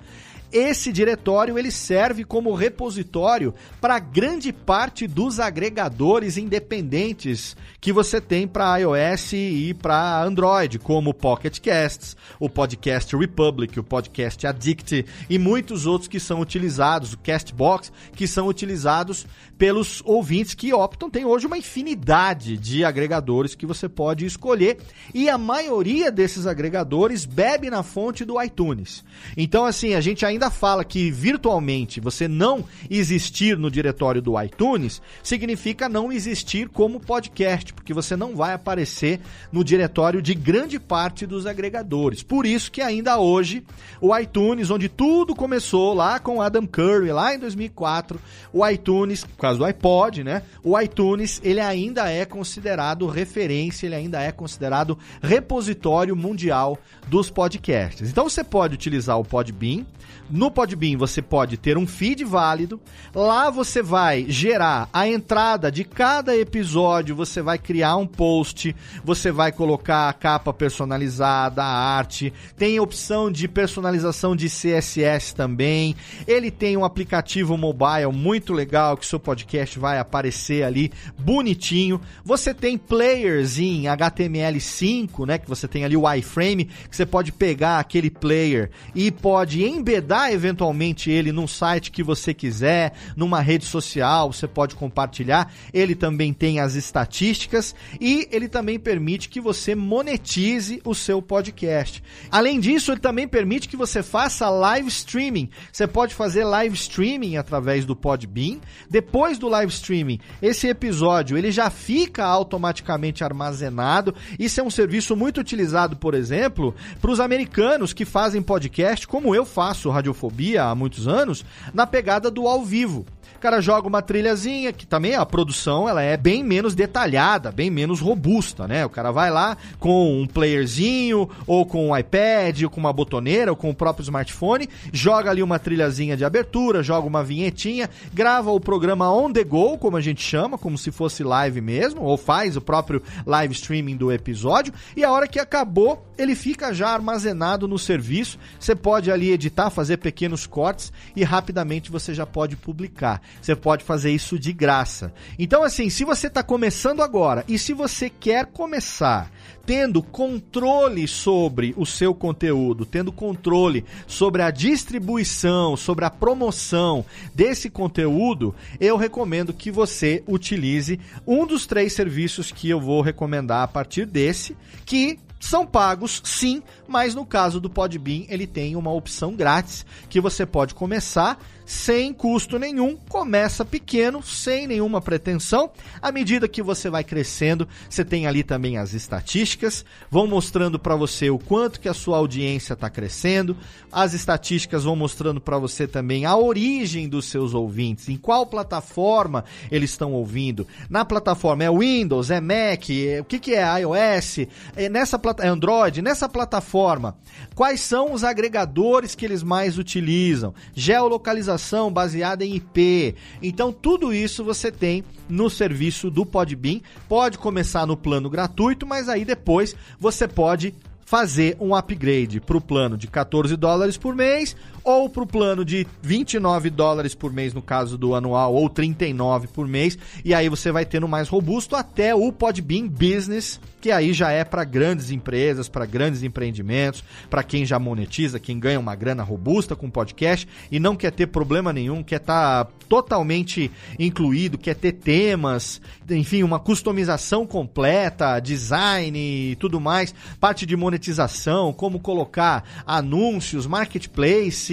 esse diretório ele serve como repositório para grande parte dos agregadores independentes que você tem para iOS e para Android, como o Pocket Casts, o Podcast Republic, o Podcast Addict e muitos outros que são utilizados, o Castbox, que são utilizados pelos ouvintes que optam. Tem hoje uma infinidade de agregadores que você pode escolher e a maioria desses agregadores bebe na fonte do iTunes. Então, assim, a gente ainda ainda fala que virtualmente você não existir no diretório do iTunes significa não existir como podcast, porque você não vai aparecer no diretório de grande parte dos agregadores. Por isso que ainda hoje o iTunes, onde tudo começou lá com Adam Curry, lá em 2004, o iTunes, por causa do iPod, né? O iTunes, ele ainda é considerado referência, ele ainda é considerado repositório mundial dos podcasts. Então você pode utilizar o Podbean. No Podbean você pode ter um feed válido. Lá você vai gerar a entrada de cada episódio, você vai criar um post, você vai colocar a capa personalizada, a arte. Tem opção de personalização de CSS também. Ele tem um aplicativo mobile muito legal que seu podcast vai aparecer ali bonitinho. Você tem players em HTML5, né, que você tem ali o iframe, que você pode pegar aquele player e pode embedar eventualmente ele num site que você quiser, numa rede social, você pode compartilhar. Ele também tem as estatísticas e ele também permite que você monetize o seu podcast. Além disso, ele também permite que você faça live streaming. Você pode fazer live streaming através do Podbean. Depois do live streaming, esse episódio ele já fica automaticamente armazenado. Isso é um serviço muito utilizado, por exemplo, para os americanos que fazem podcast, como eu faço Radiofobia há muitos anos, na pegada do ao vivo. O cara joga uma trilhazinha, que também a produção ela é bem menos detalhada, bem menos robusta, né? O cara vai lá com um playerzinho, ou com um iPad, ou com uma botoneira, ou com o próprio smartphone, joga ali uma trilhazinha de abertura, joga uma vinhetinha, grava o programa on the go, como a gente chama, como se fosse live mesmo, ou faz o próprio live streaming do episódio, e a hora que acabou, ele fica já armazenado no serviço. Você pode ali editar, fazer pequenos cortes e rapidamente você já pode publicar. Você pode fazer isso de graça. Então, assim, se você está começando agora e se você quer começar tendo controle sobre o seu conteúdo, tendo controle sobre a distribuição, sobre a promoção desse conteúdo, eu recomendo que você utilize um dos três serviços que eu vou recomendar a partir desse, que são pagos, sim, mas no caso do Podbean ele tem uma opção grátis que você pode começar sem custo nenhum, começa pequeno, sem nenhuma pretensão. À medida que você vai crescendo, você tem ali também as estatísticas, vão mostrando para você o quanto que a sua audiência está crescendo. As estatísticas vão mostrando para você também a origem dos seus ouvintes, em qual plataforma eles estão ouvindo. Na plataforma é Windows, é Mac, é, o que, que é iOS, é nessa é Android, nessa plataforma. Quais são os agregadores que eles mais utilizam? Geolocalização baseada em IP. Então tudo isso você tem no serviço do Podbean. Pode começar no plano gratuito, mas aí depois você pode fazer um upgrade para o plano de 14 dólares por mês ou para o plano de 29 dólares por mês no caso do anual ou 39 por mês. E aí você vai tendo mais robusto até o Podbean Business que aí já é para grandes empresas, para grandes empreendimentos, para quem já monetiza, quem ganha uma grana robusta com podcast e não quer ter problema nenhum, quer estar tá totalmente incluído, quer ter temas, enfim, uma customização completa, design e tudo mais, parte de monetização, como colocar anúncios, marketplace,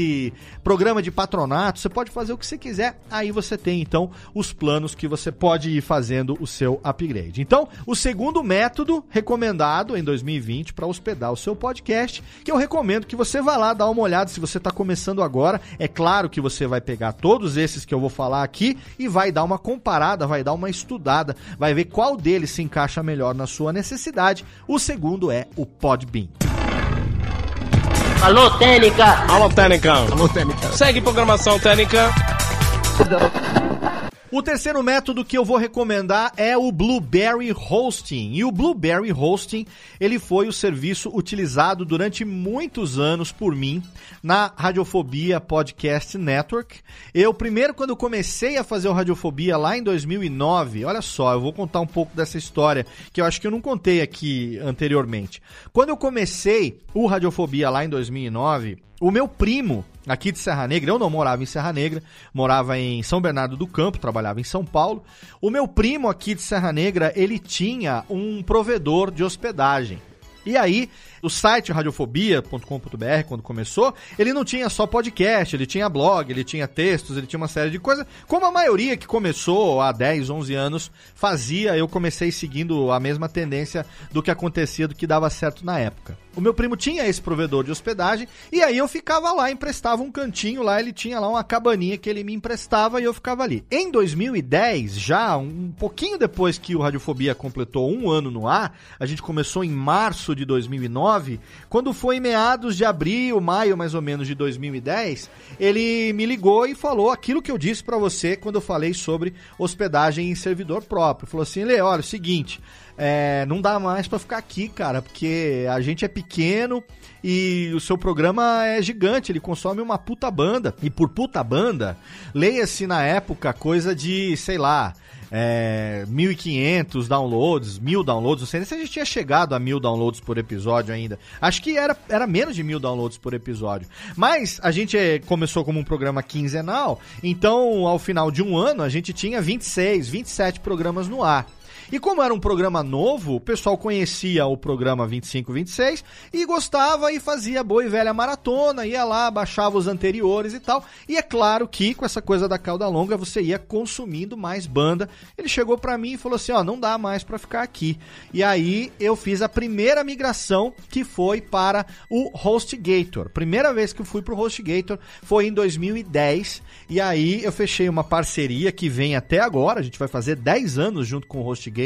programa de patronato, você pode fazer o que você quiser, aí você tem então os planos que você pode ir fazendo o seu upgrade. Então, o segundo método recomendado em 2020 para hospedar o seu podcast, que eu recomendo que você vá lá dar uma olhada se você está começando agora. É claro que você vai pegar todos esses que eu vou falar aqui e vai dar uma comparada, vai dar uma estudada, vai ver qual deles se encaixa melhor na sua necessidade. O segundo é o Podbean. Alô, Técnica! Alô, Técnica! Alô, Técnica! Segue programação Técnica! O terceiro método que eu vou recomendar é o Blueberry Hosting. E o Blueberry Hosting, ele foi o serviço utilizado durante muitos anos por mim na Radiofobia Podcast Network. Eu primeiro quando comecei a fazer o Radiofobia lá em 2009, olha só, eu vou contar um pouco dessa história que eu acho que eu não contei aqui anteriormente. Quando eu comecei o Radiofobia lá em 2009, o meu primo, aqui de Serra Negra, eu não morava em Serra Negra, morava em São Bernardo do Campo, trabalhava em São Paulo. O meu primo aqui de Serra Negra, ele tinha um provedor de hospedagem. E aí, o site radiofobia.com.br, quando começou, ele não tinha só podcast, ele tinha blog, ele tinha textos, ele tinha uma série de coisas. Como a maioria que começou há 10, 11 anos fazia, eu comecei seguindo a mesma tendência do que acontecia, do que dava certo na época. O meu primo tinha esse provedor de hospedagem e aí eu ficava lá, emprestava um cantinho lá, ele tinha lá uma cabaninha que ele me emprestava e eu ficava ali. Em 2010, já um pouquinho depois que o Radiofobia completou um ano no ar, a gente começou em março de 2009, quando foi em meados de abril, maio mais ou menos de 2010, ele me ligou e falou aquilo que eu disse para você quando eu falei sobre hospedagem em servidor próprio. Falou assim, Lê, olha, é o seguinte, é, não dá mais para ficar aqui, cara, porque a gente é pequeno e o seu programa é gigante, ele consome uma puta banda. E por puta banda, leia-se na época coisa de, sei lá, é, 1.500 downloads, 1.000 downloads, não sei nem se a gente tinha chegado a 1.000 downloads por episódio ainda. Acho que era, era menos de 1.000 downloads por episódio. Mas a gente é, começou como um programa quinzenal, então ao final de um ano a gente tinha 26, 27 programas no ar. E como era um programa novo, o pessoal conhecia o programa 2526 e gostava e fazia boa e velha maratona, ia lá, baixava os anteriores e tal. E é claro que com essa coisa da cauda longa você ia consumindo mais banda. Ele chegou para mim e falou assim: "Ó, não dá mais para ficar aqui". E aí eu fiz a primeira migração que foi para o HostGator. Primeira vez que eu fui pro HostGator foi em 2010 e aí eu fechei uma parceria que vem até agora, a gente vai fazer 10 anos junto com o HostGator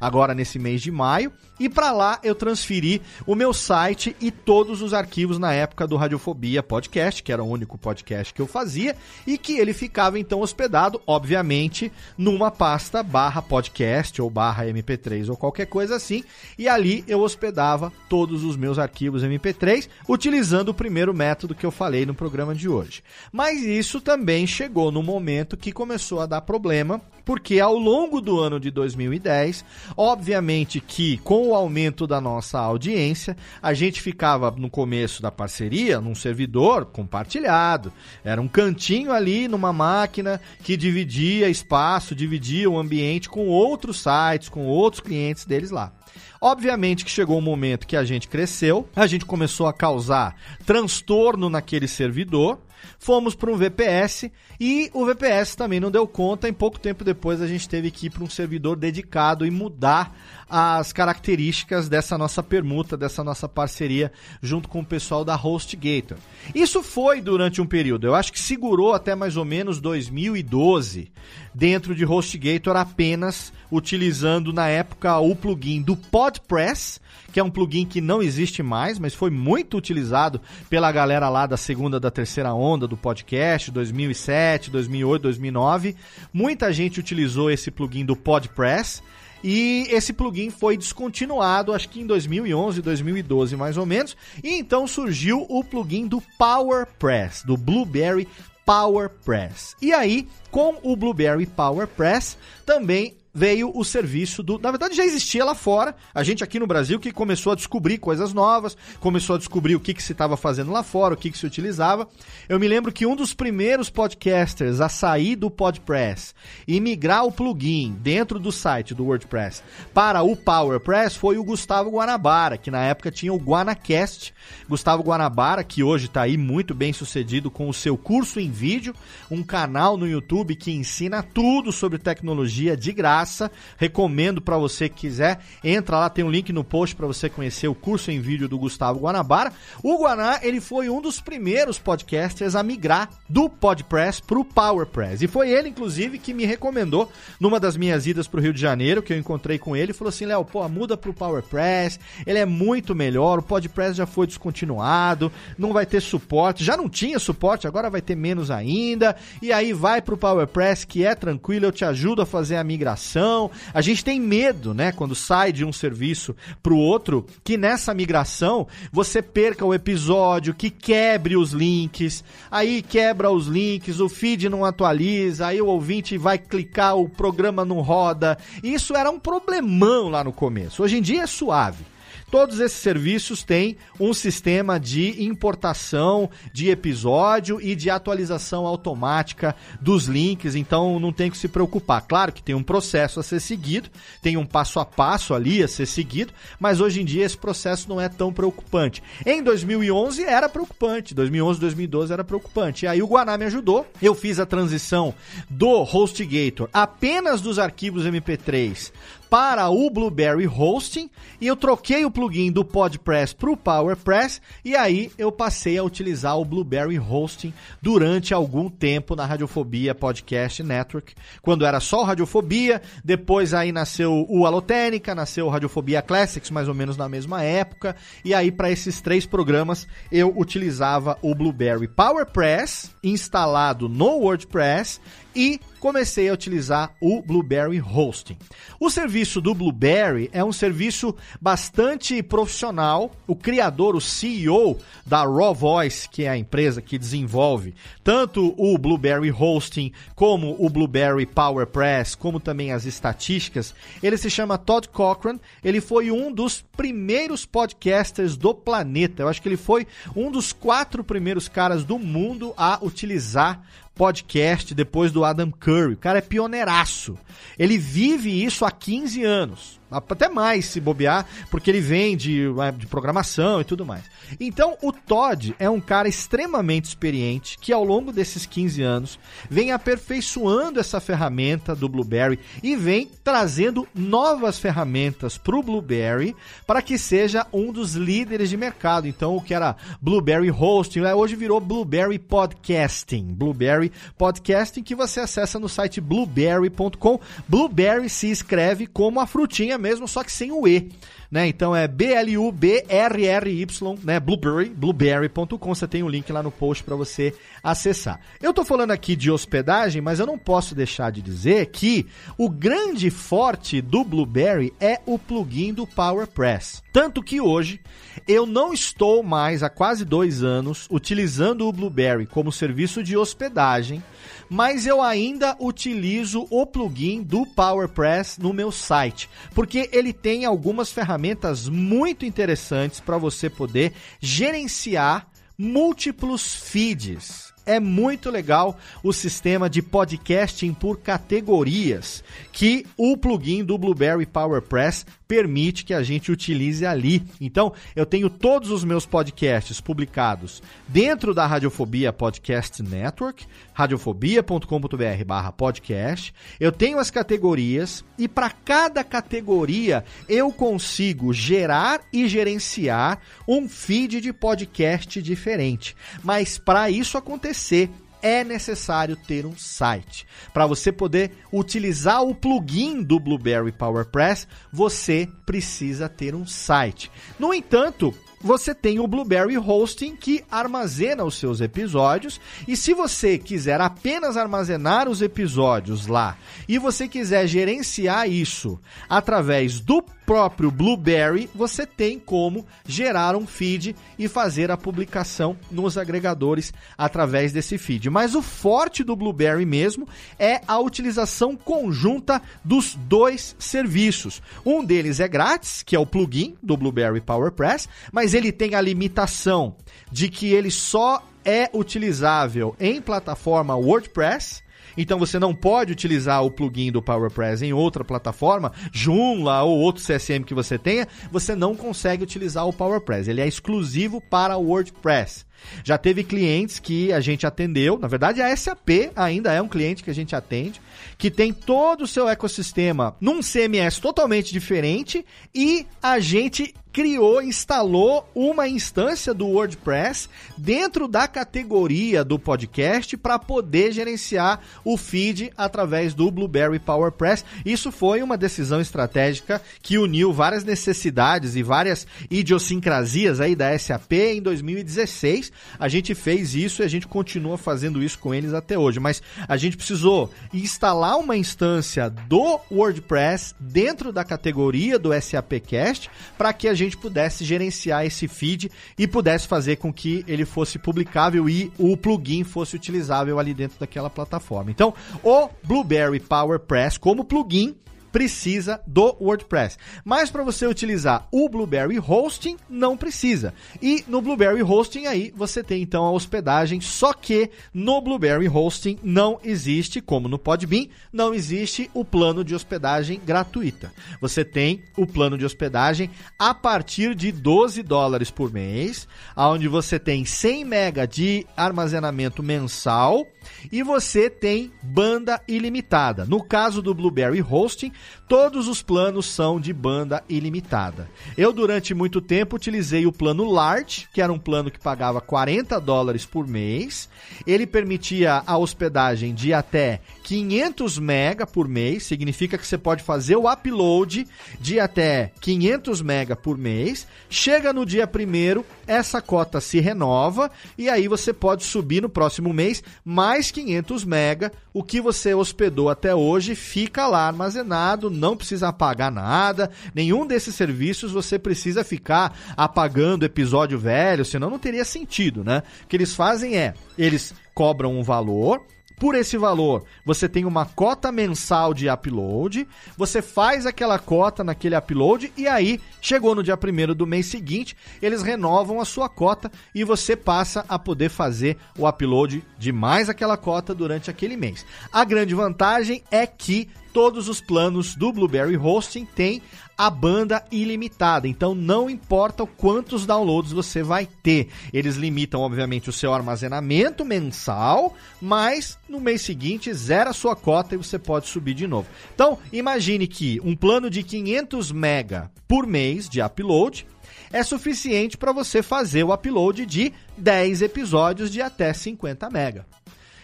agora nesse mês de maio. E para lá eu transferi o meu site e todos os arquivos na época do Radiofobia Podcast, que era o único podcast que eu fazia, e que ele ficava então hospedado, obviamente, numa pasta barra podcast ou barra MP3 ou qualquer coisa assim. E ali eu hospedava todos os meus arquivos MP3, utilizando o primeiro método que eu falei no programa de hoje. Mas isso também chegou no momento que começou a dar problema, porque ao longo do ano de 2010, obviamente que com o aumento da nossa audiência, a gente ficava no começo da parceria num servidor compartilhado. Era um cantinho ali numa máquina que dividia espaço, dividia o ambiente com outros sites, com outros clientes deles lá. Obviamente que chegou um momento que a gente cresceu, a gente começou a causar transtorno naquele servidor, fomos para um VPS e o VPS também não deu conta. Em pouco tempo depois a gente teve que ir para um servidor dedicado e mudar as características dessa nossa permuta, dessa nossa parceria junto com o pessoal da HostGator. Isso foi durante um período, eu acho que segurou até mais ou menos 2012 dentro de HostGator apenas utilizando na época o plugin do PodPress, que é um plugin que não existe mais, mas foi muito utilizado pela galera lá da segunda, da terceira onda do podcast, 2007, 2008, 2009. Muita gente utilizou esse plugin do PodPress. E esse plugin foi descontinuado, acho que em 2011, 2012 mais ou menos. E então surgiu o plugin do PowerPress, do Blueberry PowerPress. E aí, com o Blueberry PowerPress, também veio o serviço do. Na verdade, já existia lá fora. A gente aqui no Brasil que começou a descobrir coisas novas, começou a descobrir o que, que se estava fazendo lá fora, o que, que se utilizava. Eu me lembro que um dos primeiros podcasters a sair do PodPress e migrar o plugin dentro do site do WordPress para o PowerPress foi o Gustavo Guanabara, que na época tinha o Guanacast. Gustavo Guanabara, que hoje está aí muito bem sucedido com o seu curso em vídeo, um canal no YouTube que ensina tudo sobre tecnologia de graça graça. Recomendo para você que quiser. Entra lá, tem um link no post para você conhecer o curso em vídeo do Gustavo Guanabara. O Guaná, ele foi um dos primeiros podcasters a migrar do Podpress pro PowerPress. E foi ele, inclusive, que me recomendou numa das minhas idas pro Rio de Janeiro, que eu encontrei com ele, falou assim: Léo, pô, muda pro PowerPress, ele é muito melhor, o Podpress já foi descontinuado, não vai ter suporte, já não tinha suporte, agora vai ter menos ainda. E aí vai pro PowerPress, que é tranquilo, eu te ajudo a fazer a migração migração. A gente tem medo, né, quando sai de um serviço para o outro, que nessa migração você perca o episódio, que quebre os links, aí quebra os links, o feed não atualiza, aí o ouvinte vai clicar, o programa não roda. Isso era um problemão lá no começo. Hoje em dia é suave. Todos esses serviços têm um sistema de importação de episódio e de atualização automática dos links, então não tem que se preocupar. Claro que tem um processo a ser seguido, tem um passo a passo ali a ser seguido, mas hoje em dia esse processo não é tão preocupante. Em 2011 era preocupante, 2011, 2012 era preocupante. E aí o Guaná me ajudou, eu fiz a transição do HostGator apenas dos arquivos MP3 para o Blueberry Hosting e eu troquei o plugin do PodPress para o PowerPress e aí eu passei a utilizar o Blueberry Hosting durante algum tempo na Radiofobia Podcast Network, quando era só Radiofobia, depois aí nasceu o Alotênica, nasceu Radiofobia Classics mais ou menos na mesma época e aí para esses três programas eu utilizava o Blueberry PowerPress instalado no WordPress e comecei a utilizar o Blueberry Hosting. O serviço do Blueberry é um serviço bastante profissional. O criador, o CEO da Raw Voice, que é a empresa que desenvolve tanto o Blueberry Hosting como o Blueberry PowerPress, como também as estatísticas, ele se chama Todd Cochran. Ele foi um dos primeiros podcasters do planeta. Eu acho que ele foi um dos quatro primeiros caras do mundo a utilizar podcast depois do Adam Curry. O cara é pioneiraço. Ele vive isso há 15 anos até mais se bobear, porque ele vem de, é, de, programação e tudo mais. Então, o Todd é um cara extremamente experiente que ao longo desses 15 anos vem aperfeiçoando essa ferramenta do Blueberry e vem trazendo novas ferramentas para o Blueberry para que seja um dos líderes de mercado. Então, o que era Blueberry Hosting, né, hoje virou Blueberry Podcasting. Blueberry Podcasting que você acessa no site blueberry.com. Blueberry se escreve como a frutinha mesmo, só que sem o E. Né? Então é B-L-U-B-R-R-Y, né? Blueberry, blueberry.com. Você tem o um link lá no post para você acessar. Eu tô falando aqui de hospedagem, mas eu não posso deixar de dizer que o grande forte do Blueberry é o plugin do PowerPress. Tanto que hoje eu não estou mais há quase dois anos utilizando o Blueberry como serviço de hospedagem mas eu ainda utilizo o plugin do PowerPress no meu site, porque ele tem algumas ferramentas muito interessantes para você poder gerenciar múltiplos feeds. É muito legal o sistema de podcasting por categorias que o plugin do Blueberry PowerPress permite que a gente utilize ali. Então, eu tenho todos os meus podcasts publicados dentro da Radiofobia Podcast Network, radiofobia.com.br/podcast. Eu tenho as categorias e para cada categoria eu consigo gerar e gerenciar um feed de podcast diferente. Mas para isso acontecer, é necessário ter um site. Para você poder utilizar o plugin do Blueberry PowerPress, você precisa ter um site. No entanto, você tem o Blueberry Hosting que armazena os seus episódios. E se você quiser apenas armazenar os episódios lá e você quiser gerenciar isso através do próprio Blueberry, você tem como gerar um feed e fazer a publicação nos agregadores através desse feed. Mas o forte do Blueberry mesmo é a utilização conjunta dos dois serviços. Um deles é grátis, que é o plugin do Blueberry PowerPress, mas ele tem a limitação de que ele só é utilizável em plataforma WordPress então você não pode utilizar o plugin do PowerPress em outra plataforma, Joomla ou outro CSM que você tenha, você não consegue utilizar o PowerPress. Ele é exclusivo para o WordPress. Já teve clientes que a gente atendeu, na verdade a SAP ainda é um cliente que a gente atende, que tem todo o seu ecossistema num CMS totalmente diferente e a gente criou, instalou uma instância do WordPress dentro da categoria do podcast para poder gerenciar o feed através do Blueberry PowerPress. Isso foi uma decisão estratégica que uniu várias necessidades e várias idiosincrasias aí da SAP em 2016. A gente fez isso e a gente continua fazendo isso com eles até hoje, mas a gente precisou instalar uma instância do WordPress dentro da categoria do SAPcast para que a gente pudesse gerenciar esse feed e pudesse fazer com que ele fosse publicável e o plugin fosse utilizável ali dentro daquela plataforma. Então, o Blueberry PowerPress como plugin precisa do WordPress. Mas para você utilizar o Blueberry Hosting, não precisa. E no Blueberry Hosting aí você tem então a hospedagem, só que no Blueberry Hosting não existe, como no Podbean, não existe o plano de hospedagem gratuita. Você tem o plano de hospedagem a partir de 12 dólares por mês, onde você tem 100 mega de armazenamento mensal e você tem banda ilimitada. No caso do Blueberry Hosting, todos os planos são de banda ilimitada. Eu, durante muito tempo, utilizei o plano Large, que era um plano que pagava 40 dólares por mês. Ele permitia a hospedagem de até 500 mega por mês, significa que você pode fazer o upload de até 500 mega por mês. Chega no dia primeiro, essa cota se renova e aí você pode subir no próximo mês mais 500 mega. O que você hospedou até hoje fica lá armazenado, não precisa pagar nada. Nenhum desses serviços você precisa ficar apagando episódio velho, senão não teria sentido, né? O que eles fazem é, eles cobram um valor por esse valor, você tem uma cota mensal de upload, você faz aquela cota naquele upload e aí, chegou no dia primeiro do mês seguinte, eles renovam a sua cota e você passa a poder fazer o upload de mais aquela cota durante aquele mês. A grande vantagem é que todos os planos do Blueberry Hosting têm a banda ilimitada. Então não importa quantos downloads você vai ter. Eles limitam, obviamente, o seu armazenamento mensal, mas no mês seguinte zera a sua cota e você pode subir de novo. Então, imagine que um plano de 500 mega por mês de upload é suficiente para você fazer o upload de 10 episódios de até 50 mega.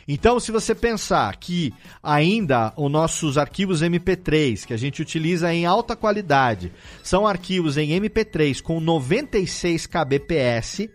Então, se você pensar que ainda os nossos arquivos MP3, que a gente utiliza em alta qualidade, são arquivos em MP3 com 96 kbps,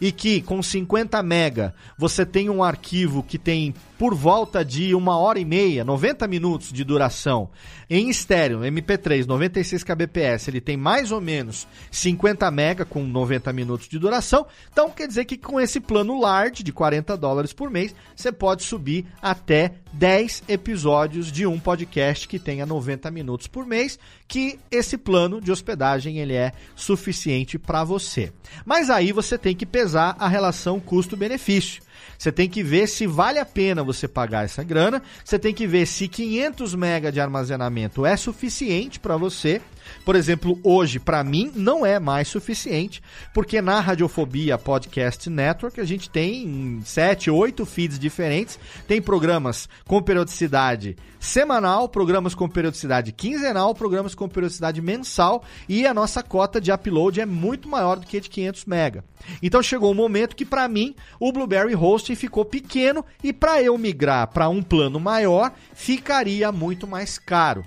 e que com 50 mega você tem um arquivo que tem por volta de uma hora e meia, 90 minutos de duração, em estéreo, MP3, 96 kbps, ele tem mais ou menos 50 mega com 90 minutos de duração. Então quer dizer que com esse plano large de 40 dólares por mês, você pode subir até 10 episódios de um podcast que tenha 90 minutos por mês, que esse plano de hospedagem ele é suficiente para você. Mas aí você tem que pesar a relação custo-benefício. Você tem que ver se vale a pena você pagar essa grana. Você tem que ver se 500 MB de armazenamento é suficiente para você por exemplo, hoje, para mim, não é mais suficiente, porque na Radiofobia Podcast Network a gente tem sete, oito feeds diferentes, tem programas com periodicidade semanal, programas com periodicidade quinzenal, programas com periodicidade mensal e a nossa cota de upload é muito maior do que de 500 mega. Então chegou um momento que para mim o Blueberry Hosting ficou pequeno e para eu migrar para um plano maior ficaria muito mais caro.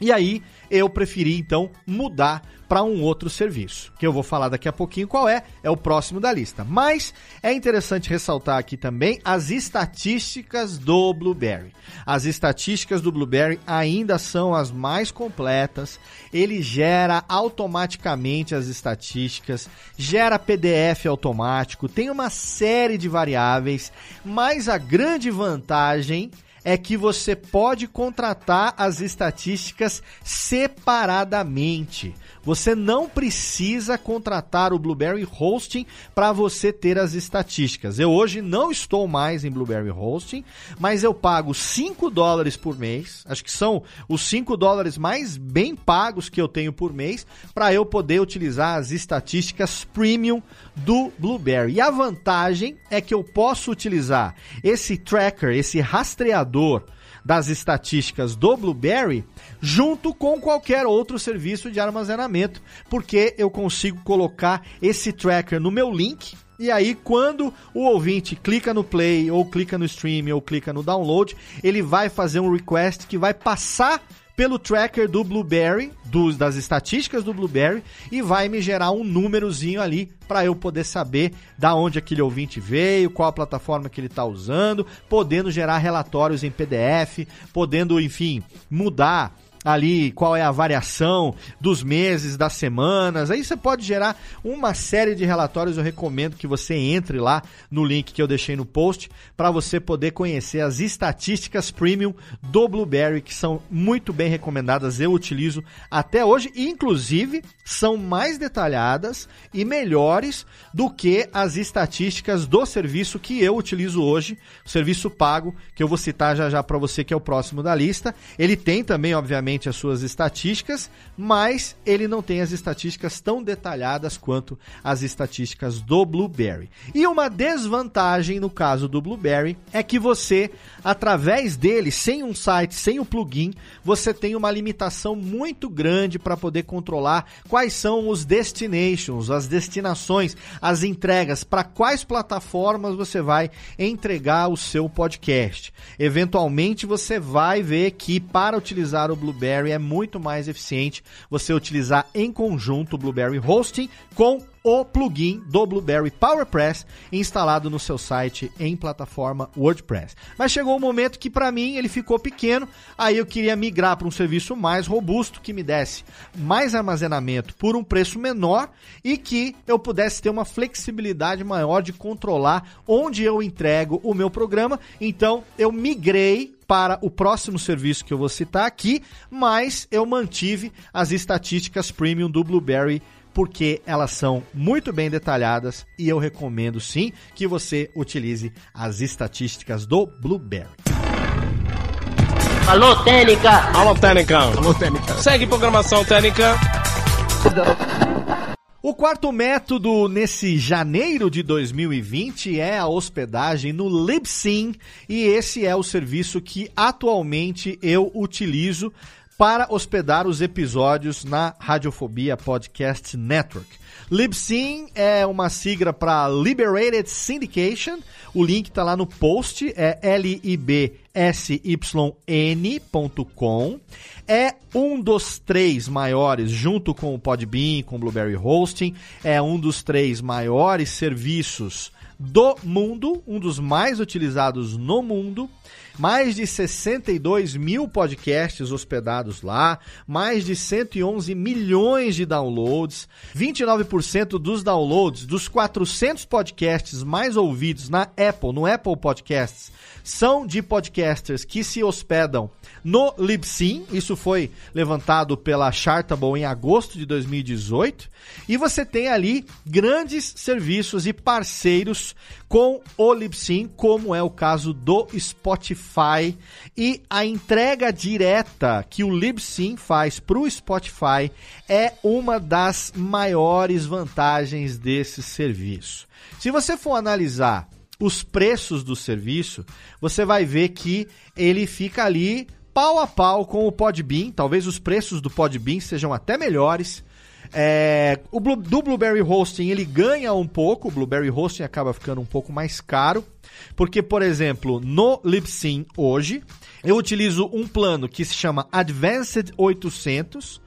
E aí eu preferi então mudar para um outro serviço, que eu vou falar daqui a pouquinho qual é, é o próximo da lista. Mas é interessante ressaltar aqui também as estatísticas do Blueberry. As estatísticas do Blueberry ainda são as mais completas. Ele gera automaticamente as estatísticas, gera PDF automático, tem uma série de variáveis, mas a grande vantagem é que você pode contratar as estatísticas separadamente. Você não precisa contratar o Blueberry Hosting para você ter as estatísticas. Eu hoje não estou mais em Blueberry Hosting, mas eu pago 5 dólares por mês. Acho que são os 5 dólares mais bem pagos que eu tenho por mês para eu poder utilizar as estatísticas premium do Blueberry. E a vantagem é que eu posso utilizar esse tracker, esse rastreador das estatísticas do Blueberry junto com qualquer outro serviço de armazenamento, porque eu consigo colocar esse tracker no meu link e aí, quando o ouvinte clica no play, ou clica no stream, ou clica no download, ele vai fazer um request que vai passar pelo tracker do Blueberry, dos, das estatísticas do Blueberry, e vai me gerar um númerozinho ali para eu poder saber da onde aquele ouvinte veio, qual a plataforma que ele está usando, podendo gerar relatórios em PDF, podendo, enfim, mudar ali qual é a variação dos meses, das semanas. Aí você pode gerar uma série de relatórios. Eu recomendo que você entre lá no link que eu deixei no post para você poder conhecer as estatísticas premium do Blueberry, que são muito bem recomendadas. Eu utilizo até hoje e, inclusive, são mais detalhadas e melhores do que as estatísticas do serviço que eu utilizo hoje, o serviço pago, que eu vou citar já já para você, que é o próximo da lista. Ele tem também, obviamente, as suas estatísticas, mas ele não tem as estatísticas tão detalhadas quanto as estatísticas do Blueberry. E uma desvantagem no caso do Blueberry é que você, através dele, sem um site, sem o plugin, você tem uma limitação muito grande para poder controlar quais são os destinations, as destinações, as entregas, para quais plataformas você vai entregar o seu podcast. Eventualmente você vai ver que para utilizar o Blueberry é muito mais eficiente você utilizar em conjunto o Blueberry Hosting com o plugin do Blueberry PowerPress instalado no seu site em plataforma WordPress. Mas chegou um momento que para mim ele ficou pequeno, aí eu queria migrar para um serviço mais robusto que me desse mais armazenamento por um preço menor e que eu pudesse ter uma flexibilidade maior de controlar onde eu entrego o meu programa. Então eu migrei para o próximo serviço que eu vou citar aqui, mas eu mantive as estatísticas premium do Blueberry porque elas são muito bem detalhadas e eu recomendo sim que você utilize as estatísticas do Blueberry. Alô, Técnica! Alô, Técnica! Alô, Técnica! Segue programação Técnica! O quarto método nesse janeiro de 2020 é a hospedagem no Libsyn e esse é o serviço que atualmente eu utilizo para hospedar os episódios na Radiofobia Podcast Network. Libsyn é uma sigla para Liberated Syndication. O link está lá no post, é libsyn.com. É um dos três maiores, junto com o Podbean, com o Blueberry Hosting, é um dos três maiores serviços do mundo, um dos mais utilizados no mundo mais de 62 mil podcasts hospedados lá, mais de 111 milhões de downloads, 29% dos downloads dos 400 podcasts mais ouvidos na Apple, no Apple Podcasts, são de podcasters que se hospedam no Libsyn. Isso foi levantado pela Chartable em agosto de 2018. E você tem ali grandes serviços e parceiros com o Libsyn, como é o caso do Spotify. E a entrega direta que o Libsyn faz para o Spotify é uma das maiores vantagens desse serviço. Se você for analisar os preços do serviço, você vai ver que ele fica ali pau a pau com o Podbean. Talvez os preços do Podbean sejam até melhores. É, o Blue, do Blueberry Hosting ele ganha um pouco, o Blueberry Hosting acaba ficando um pouco mais caro, porque, por exemplo, no Libsyn hoje, eu utilizo um plano que se chama Advanced 800,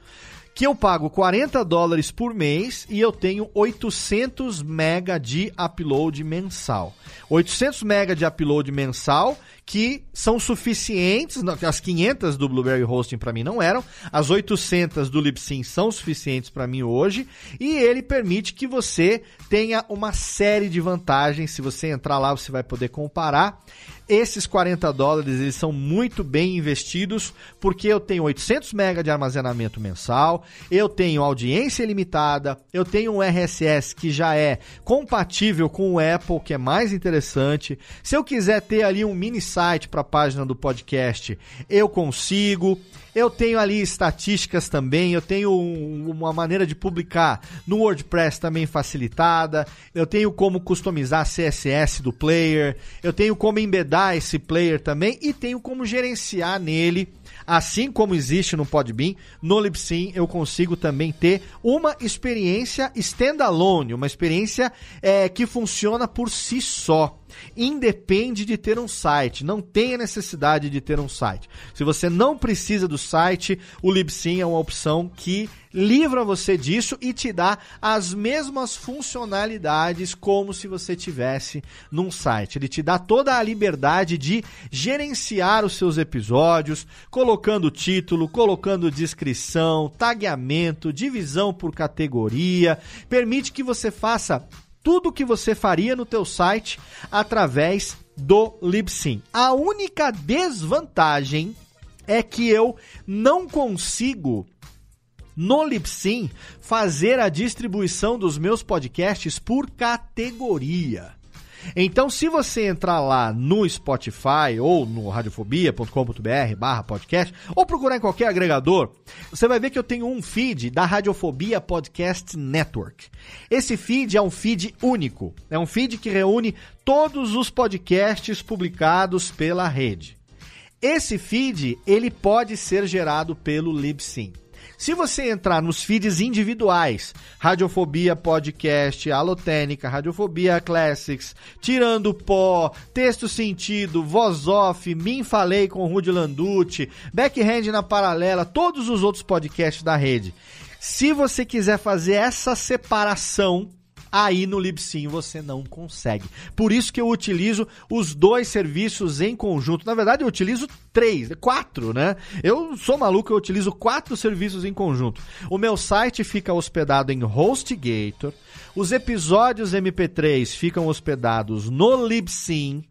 que eu pago 40 dólares por mês e eu tenho 800 mega de upload mensal. 800 mega de upload mensal que são suficientes, as 500 do Blueberry Hosting para mim não eram, as 800 do Libsyn são suficientes para mim hoje, e ele permite que você tenha uma série de vantagens, se você entrar lá você vai poder comparar. Esses 40 dólares eles são muito bem investidos porque eu tenho 800 MB de armazenamento mensal, eu tenho audiência limitada, eu tenho um RSS que já é compatível com o Apple, que é mais interessante. Se eu quiser ter ali um mini site para a página do podcast, eu consigo. Eu tenho ali estatísticas também, eu tenho um, uma maneira de publicar no WordPress também facilitada, eu tenho como customizar CSS do player, eu tenho como embedar esse player também e tenho como gerenciar nele assim como existe no Podbean, no Libsyn eu consigo também ter uma experiência standalone, uma experiência é, que funciona por si só. independe de ter um site, não tem a necessidade de ter um site. Se você não precisa do site, o Libsyn é uma opção que livra você disso e te dá as mesmas funcionalidades como se você tivesse num site. Ele te dá toda a liberdade de gerenciar os seus episódios, colocando título, colocando descrição, tagueamento, divisão por categoria, permite que você faça tudo o que você faria no teu site através do Libsyn. A única desvantagem é que eu não consigo no Libsyn fazer a distribuição dos meus podcasts por categoria. Então, se você entrar lá no Spotify ou no radiofobia.com.br barra podcast, ou procurar em qualquer agregador, você vai ver que eu tenho um feed da Radiofobia Podcast Network. Esse feed é um feed único, é um feed que reúne todos os podcasts publicados pela rede. Esse feed, ele pode ser gerado pelo Libsyn. Se você entrar nos feeds individuais, Radiofobia Podcast, Alotênica, Radiofobia Classics, Tirando Pó, Texto Sentido, Voz Off, Mim Falei com Rudy Landucci, Backhand na Paralela, todos os outros podcasts da rede. Se você quiser fazer essa separação aí no Libsyn você não consegue. Por isso que eu utilizo os dois serviços em conjunto. Na verdade, eu utilizo três, quatro, né? Eu sou maluco, eu utilizo quatro serviços em conjunto. O meu site fica hospedado em HostGator. Os episódios MP3 ficam hospedados no Libsyn.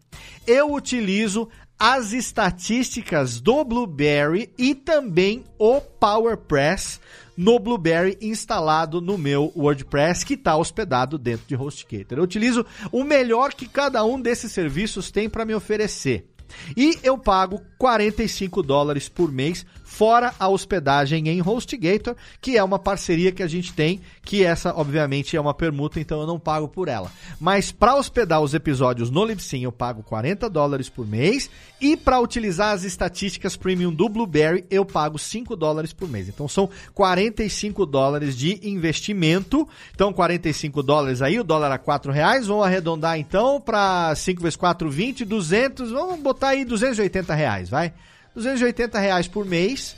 Eu utilizo as estatísticas do Blueberry e também o PowerPress no Blueberry instalado no meu WordPress que está hospedado dentro de HostGator. Eu utilizo o melhor que cada um desses serviços tem para me oferecer. E eu pago 45 dólares por mês, fora a hospedagem em HostGator, que é uma parceria que a gente tem, que essa, obviamente, é uma permuta, então eu não pago por ela. Mas para hospedar os episódios no Libsyn, eu pago 40 dólares por mês, e para utilizar as estatísticas premium do Blueberry, eu pago 5 dólares por mês. Então são 45 dólares de investimento. Então 45 dólares aí, o dólar a 4 reais, vamos arredondar então para 5 vezes 4, 20, 200, vamos botar aí 280 reais, vai? 280 reais por mês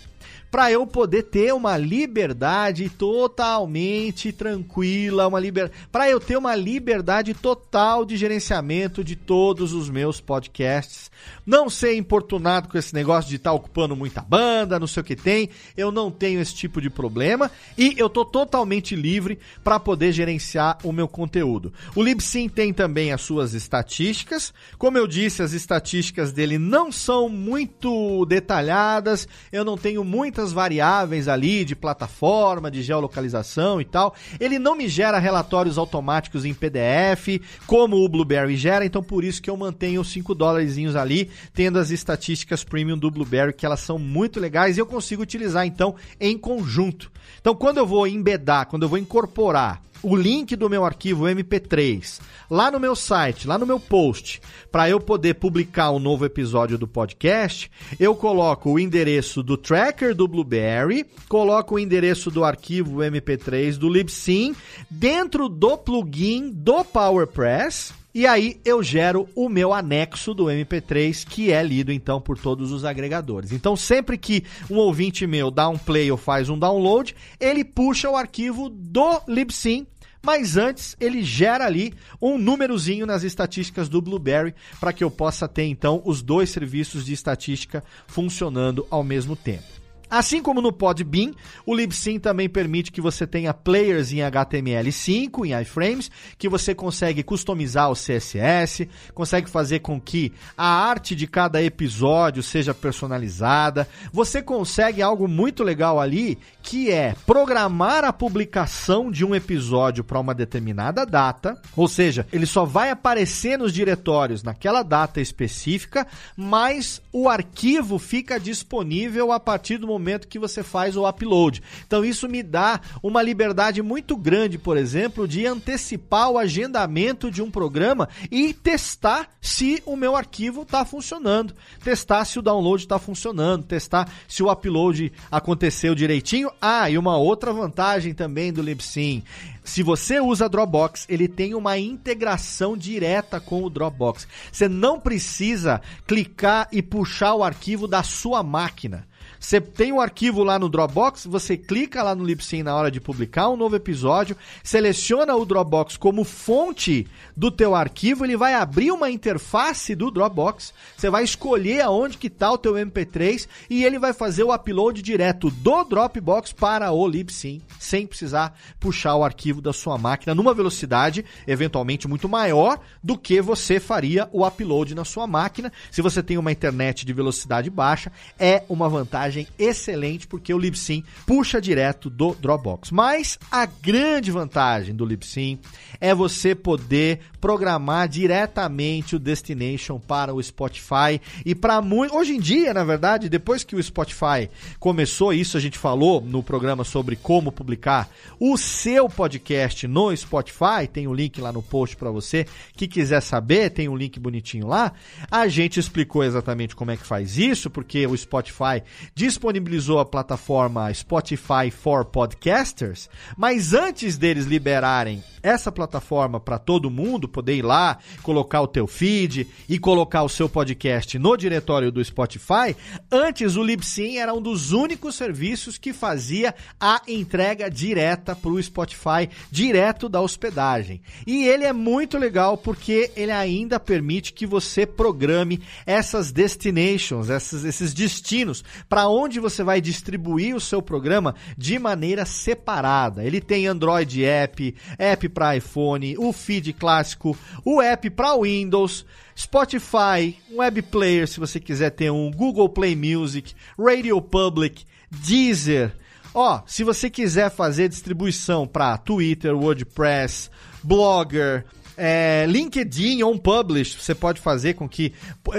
para eu poder ter uma liberdade totalmente tranquila, uma liber... para eu ter uma liberdade total de gerenciamento de todos os meus podcasts, não ser importunado com esse negócio de estar tá ocupando muita banda, não sei o que tem, eu não tenho esse tipo de problema e eu tô totalmente livre para poder gerenciar o meu conteúdo. O Libsyn tem também as suas estatísticas, como eu disse, as estatísticas dele não são muito detalhadas, eu não tenho muitas muitas variáveis ali de plataforma, de geolocalização e tal. Ele não me gera relatórios automáticos em PDF, como o Blueberry gera, então por isso que eu mantenho os 5 dólares ali, tendo as estatísticas premium do Blueberry, que elas são muito legais e eu consigo utilizar então em conjunto. Então quando eu vou embedar, quando eu vou incorporar o link do meu arquivo MP3 lá no meu site, lá no meu post, para eu poder publicar um novo episódio do podcast, eu coloco o endereço do tracker do Blueberry, coloco o endereço do arquivo MP3 do Libsyn dentro do plugin do PowerPress. E aí eu gero o meu anexo do MP3, que é lido então por todos os agregadores. Então sempre que um ouvinte meu dá um play ou faz um download, ele puxa o arquivo do Libsyn mas antes ele gera ali um númerozinho nas estatísticas do Blueberry para que eu possa ter então os dois serviços de estatística funcionando ao mesmo tempo. Assim como no Podbean, o Libsyn também permite que você tenha players em HTML5, em iframes, que você consegue customizar o CSS, consegue fazer com que a arte de cada episódio seja personalizada. Você consegue algo muito legal ali, que é programar a publicação de um episódio para uma determinada data, ou seja, ele só vai aparecer nos diretórios naquela data específica, mas o arquivo fica disponível a partir do momento momento que você faz o upload. Então isso me dá uma liberdade muito grande, por exemplo, de antecipar o agendamento de um programa e testar se o meu arquivo está funcionando, testar se o download está funcionando, testar se o upload aconteceu direitinho. Ah, e uma outra vantagem também do Libsyn se você usa Dropbox, ele tem uma integração direta com o Dropbox. Você não precisa clicar e puxar o arquivo da sua máquina. Você tem um arquivo lá no Dropbox, você clica lá no Libsyn na hora de publicar um novo episódio, seleciona o Dropbox como fonte do teu arquivo, ele vai abrir uma interface do Dropbox, você vai escolher aonde que tá o teu MP3 e ele vai fazer o upload direto do Dropbox para o Libsyn, sem precisar puxar o arquivo da sua máquina numa velocidade eventualmente muito maior do que você faria o upload na sua máquina. Se você tem uma internet de velocidade baixa, é uma vantagem excelente porque o Libsyn puxa direto do Dropbox. Mas a grande vantagem do Libsyn é você poder programar diretamente o destination para o Spotify e para muito hoje em dia, na verdade, depois que o Spotify começou isso, a gente falou no programa sobre como publicar o seu podcast no Spotify, tem o um link lá no post para você que quiser saber, tem um link bonitinho lá. A gente explicou exatamente como é que faz isso, porque o Spotify disponibilizou a plataforma Spotify for Podcasters, mas antes deles liberarem essa plataforma para todo mundo poder ir lá, colocar o teu feed e colocar o seu podcast no diretório do Spotify, antes o Libsyn era um dos únicos serviços que fazia a entrega direta para o Spotify, direto da hospedagem. E ele é muito legal porque ele ainda permite que você programe essas destinations, essas, esses destinos para onde você vai distribuir o seu programa de maneira separada. Ele tem Android App, app para iPhone, o feed clássico, o app para Windows, Spotify, um web player se você quiser ter um, Google Play Music, Radio Public, Deezer. Ó, se você quiser fazer distribuição para Twitter, WordPress, Blogger, é, LinkedIn on Publish, você pode fazer com que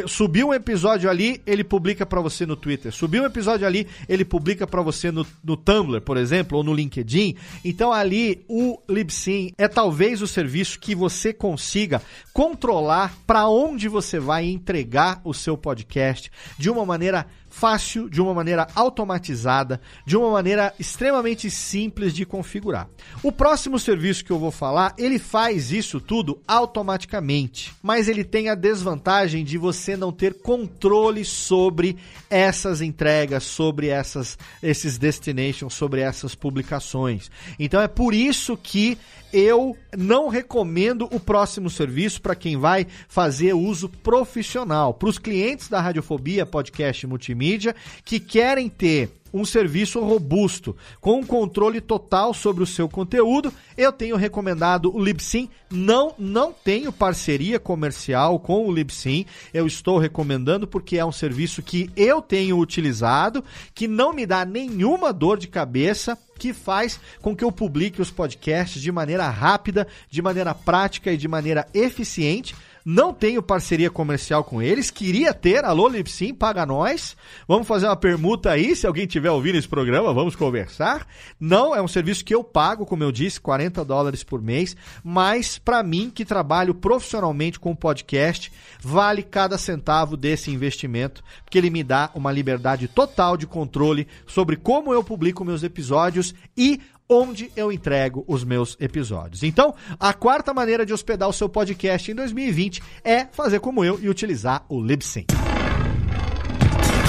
subiu um episódio ali, ele publica para você no Twitter. Subiu um episódio ali, ele publica para você no, no Tumblr, por exemplo, ou no LinkedIn. Então ali o Libsyn é talvez o serviço que você consiga controlar para onde você vai entregar o seu podcast de uma maneira fácil, de uma maneira automatizada, de uma maneira extremamente simples de configurar. O próximo serviço que eu vou falar, ele faz isso tudo automaticamente, mas ele tem a desvantagem de você não ter controle sobre essas entregas, sobre essas, esses destinations, sobre essas publicações. Então é por isso que eu não recomendo o próximo serviço para quem vai fazer uso profissional. Para os clientes da Radiofobia Podcast Multimídia que querem ter um serviço robusto, com um controle total sobre o seu conteúdo, eu tenho recomendado o Libsyn. Não, não tenho parceria comercial com o Libsyn. Eu estou recomendando porque é um serviço que eu tenho utilizado, que não me dá nenhuma dor de cabeça que faz com que eu publique os podcasts de maneira rápida, de maneira prática e de maneira eficiente. Não tenho parceria comercial com eles. Queria ter. Alô, Lipsim, paga nós. Vamos fazer uma permuta aí. Se alguém tiver ouvindo esse programa, vamos conversar. Não, é um serviço que eu pago, como eu disse, 40 dólares por mês. Mas, para mim, que trabalho profissionalmente com podcast, vale cada centavo desse investimento, porque ele me dá uma liberdade total de controle sobre como eu publico meus episódios e onde eu entrego os meus episódios. Então, a quarta maneira de hospedar o seu podcast em 2020 é fazer como eu e utilizar o Libsyn.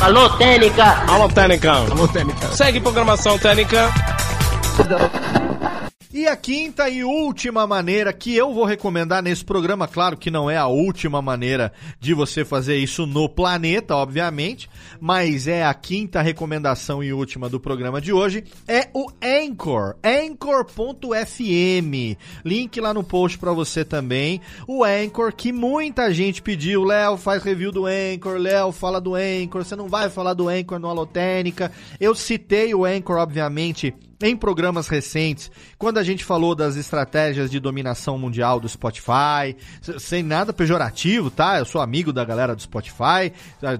Alô, Técnica! Alô, Técnica! Alô, Técnica! Segue programação Técnica! E a quinta e última maneira que eu vou recomendar nesse programa, claro que não é a última maneira de você fazer isso no planeta, obviamente, mas é a quinta recomendação e última do programa de hoje, é o Anchor, anchor.fm. Link lá no post para você também. O Anchor que muita gente pediu, Léo, faz review do Anchor, Léo, fala do Anchor, você não vai falar do Anchor no Alotênica. Eu citei o Anchor, obviamente, em programas recentes, quando a gente falou das estratégias de dominação mundial do Spotify, sem nada pejorativo, tá? Eu sou amigo da galera do Spotify,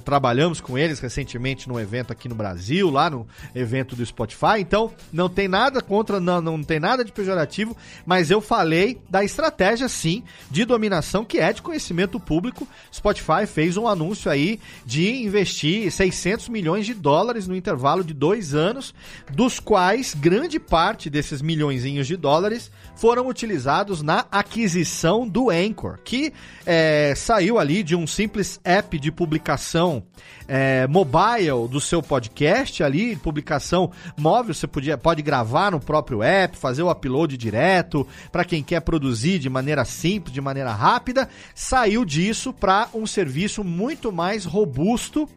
trabalhamos com eles recentemente num evento aqui no Brasil, lá no evento do Spotify, então não tem nada contra, não, não tem nada de pejorativo, mas eu falei da estratégia sim de dominação que é de conhecimento público. Spotify fez um anúncio aí de investir 600 milhões de dólares no intervalo de dois anos, dos quais grande parte desses milhõeszinhos de dólares foram utilizados na aquisição do Anchor, que é, saiu ali de um simples app de publicação é, mobile do seu podcast ali, publicação móvel, você podia, pode gravar no próprio app, fazer o upload direto, para quem quer produzir de maneira simples, de maneira rápida, saiu disso para um serviço muito mais robusto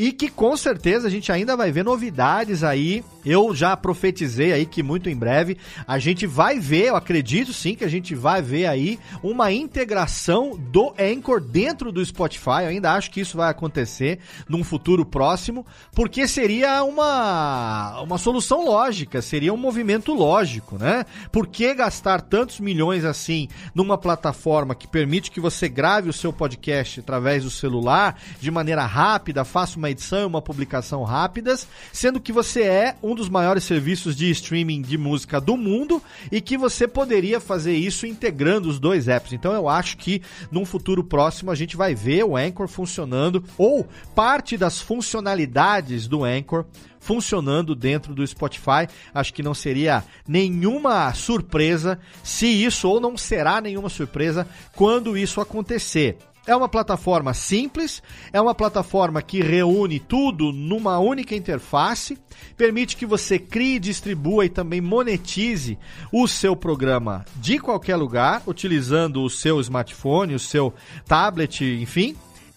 e que com certeza a gente ainda vai ver novidades aí. Eu já profetizei aí que muito em breve a gente vai ver, eu acredito sim que a gente vai ver aí uma integração do Anchor dentro do Spotify. Eu ainda acho que isso vai acontecer num futuro próximo, porque seria uma, uma solução lógica, seria um movimento lógico, né? Por que gastar tantos milhões assim numa plataforma que permite que você grave o seu podcast através do celular de maneira rápida, faça uma edição e uma publicação rápidas, sendo que você é um dos maiores serviços de streaming de música do mundo e que você poderia fazer isso integrando os dois apps. Então eu acho que num futuro próximo a gente vai ver o Anchor funcionando ou parte das funcionalidades do Anchor funcionando dentro do Spotify. Acho que não seria nenhuma surpresa se isso, ou não será nenhuma surpresa quando isso acontecer. É uma plataforma simples, é uma plataforma que reúne tudo numa única interface, permite que você crie, distribua e também monetize o seu programa de qualquer lugar, utilizando o seu smartphone, o seu tablet, enfim,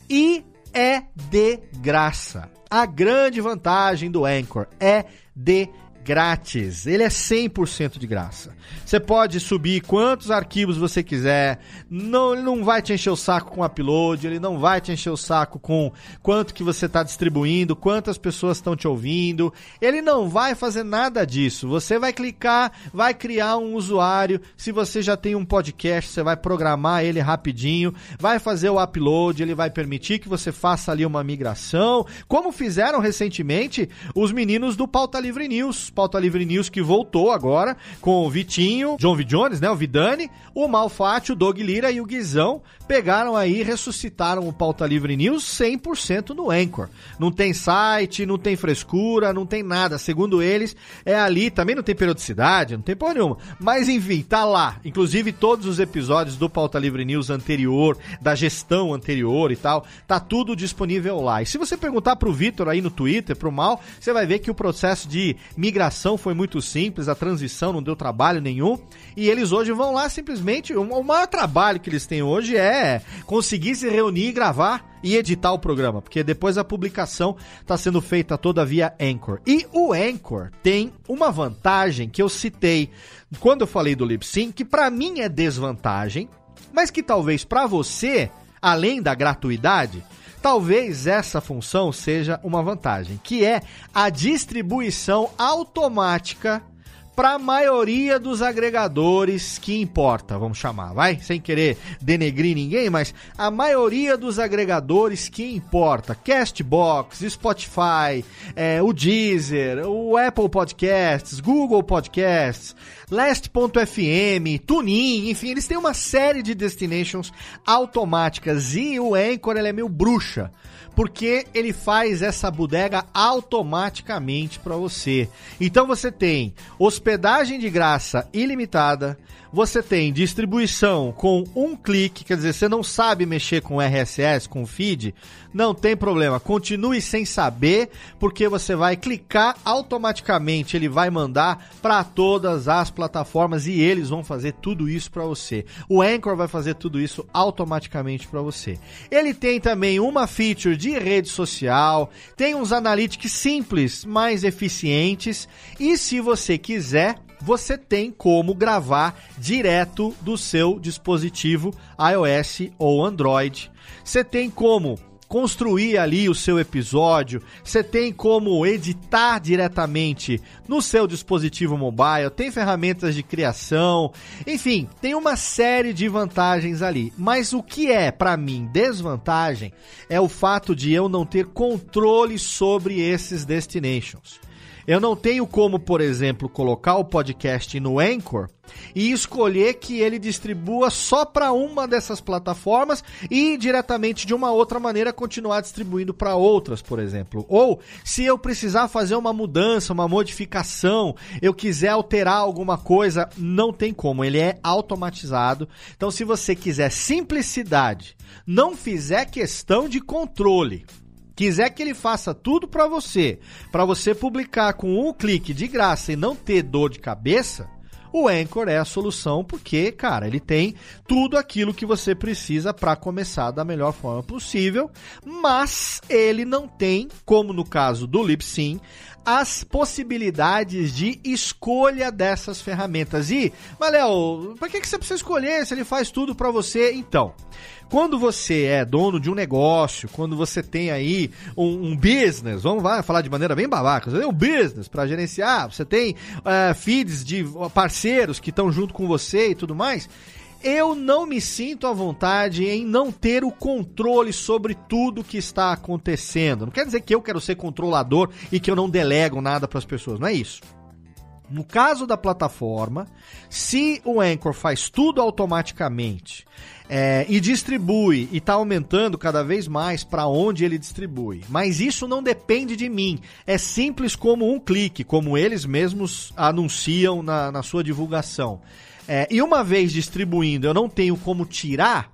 e é de graça. A grande vantagem do Anchor é de grátis. Ele é 100% de graça. Você pode subir quantos arquivos você quiser. Não, ele não vai te encher o saco com upload, ele não vai te encher o saco com quanto que você está distribuindo, quantas pessoas estão te ouvindo. Ele não vai fazer nada disso. Você vai clicar, vai criar um usuário. Se você já tem um podcast, você vai programar ele rapidinho, vai fazer o upload, ele vai permitir que você faça ali uma migração, como fizeram recentemente os meninos do Pauta Livre News. Pauta Livre News que voltou agora com o Vitinho, John V. Jones, né? O Vidani, o Malfatti, o Dog Lira e o Guizão pegaram aí e ressuscitaram o Pauta Livre News 100% no Anchor. Não tem site, não tem frescura, não tem nada. Segundo eles, é ali, também não tem periodicidade, não tem porra nenhuma. Mas enfim, tá lá. Inclusive todos os episódios do Pauta Livre News anterior, da gestão anterior e tal, tá tudo disponível lá. E se você perguntar pro Vitor aí no Twitter, pro Mal, você vai ver que o processo de migração foi muito simples, a transição não deu trabalho nenhum. E eles hoje vão lá simplesmente. O maior trabalho que eles têm hoje é conseguir se reunir e gravar e editar o programa, porque depois a publicação está sendo feita toda via Anchor. E o Anchor tem uma vantagem que eu citei quando eu falei do lip sync, que para mim é desvantagem, mas que talvez para você, além da gratuidade, talvez essa função seja uma vantagem, que é a distribuição automática para a maioria dos agregadores que importa, vamos chamar, vai? Sem querer denegrir ninguém, mas a maioria dos agregadores que importa, Castbox, Spotify, é, o Deezer, o Apple Podcasts, Google Podcasts, Last.fm, TuneIn, enfim, eles têm uma série de destinations automáticas e o Anchor é meio bruxa porque ele faz essa bodega automaticamente para você. Então você tem hospedagem de graça ilimitada, você tem distribuição com um clique, quer dizer, você não sabe mexer com RSS, com feed, não tem problema. Continue sem saber, porque você vai clicar automaticamente, ele vai mandar para todas as plataformas e eles vão fazer tudo isso para você. O Anchor vai fazer tudo isso automaticamente para você. Ele tem também uma feature de rede social, tem uns analytics simples, mais eficientes e se você quiser você tem como gravar direto do seu dispositivo iOS ou Android. Você tem como construir ali o seu episódio, você tem como editar diretamente no seu dispositivo mobile, tem ferramentas de criação, enfim, tem uma série de vantagens ali. Mas o que é para mim desvantagem é o fato de eu não ter controle sobre esses destinations. Eu não tenho como, por exemplo, colocar o podcast no Anchor e escolher que ele distribua só para uma dessas plataformas e diretamente de uma outra maneira continuar distribuindo para outras, por exemplo. Ou se eu precisar fazer uma mudança, uma modificação, eu quiser alterar alguma coisa, não tem como, ele é automatizado. Então, se você quiser simplicidade, não fizer questão de controle, quiser que ele faça tudo para você, para você publicar com um clique de graça e não ter dor de cabeça, o Anchor é a solução porque, cara, ele tem tudo aquilo que você precisa para começar da melhor forma possível, mas ele não tem, como no caso do Libsyn, as possibilidades de escolha dessas ferramentas. E, Maléo, para que, que você precisa escolher se ele faz tudo para você? Então, quando você é dono de um negócio, quando você tem aí um, um business, vamos lá, falar de maneira bem babaca, você tem um business para gerenciar, você tem uh, feeds de parceiros que estão junto com você e tudo mais, eu não me sinto à vontade em não ter o controle sobre tudo que está acontecendo. Não quer dizer que eu quero ser controlador e que eu não delego nada para as pessoas, não é isso. No caso da plataforma, se o Anchor faz tudo automaticamente é, e distribui e está aumentando cada vez mais para onde ele distribui, mas isso não depende de mim. É simples como um clique, como eles mesmos anunciam na, na sua divulgação. É, e uma vez distribuindo, eu não tenho como tirar.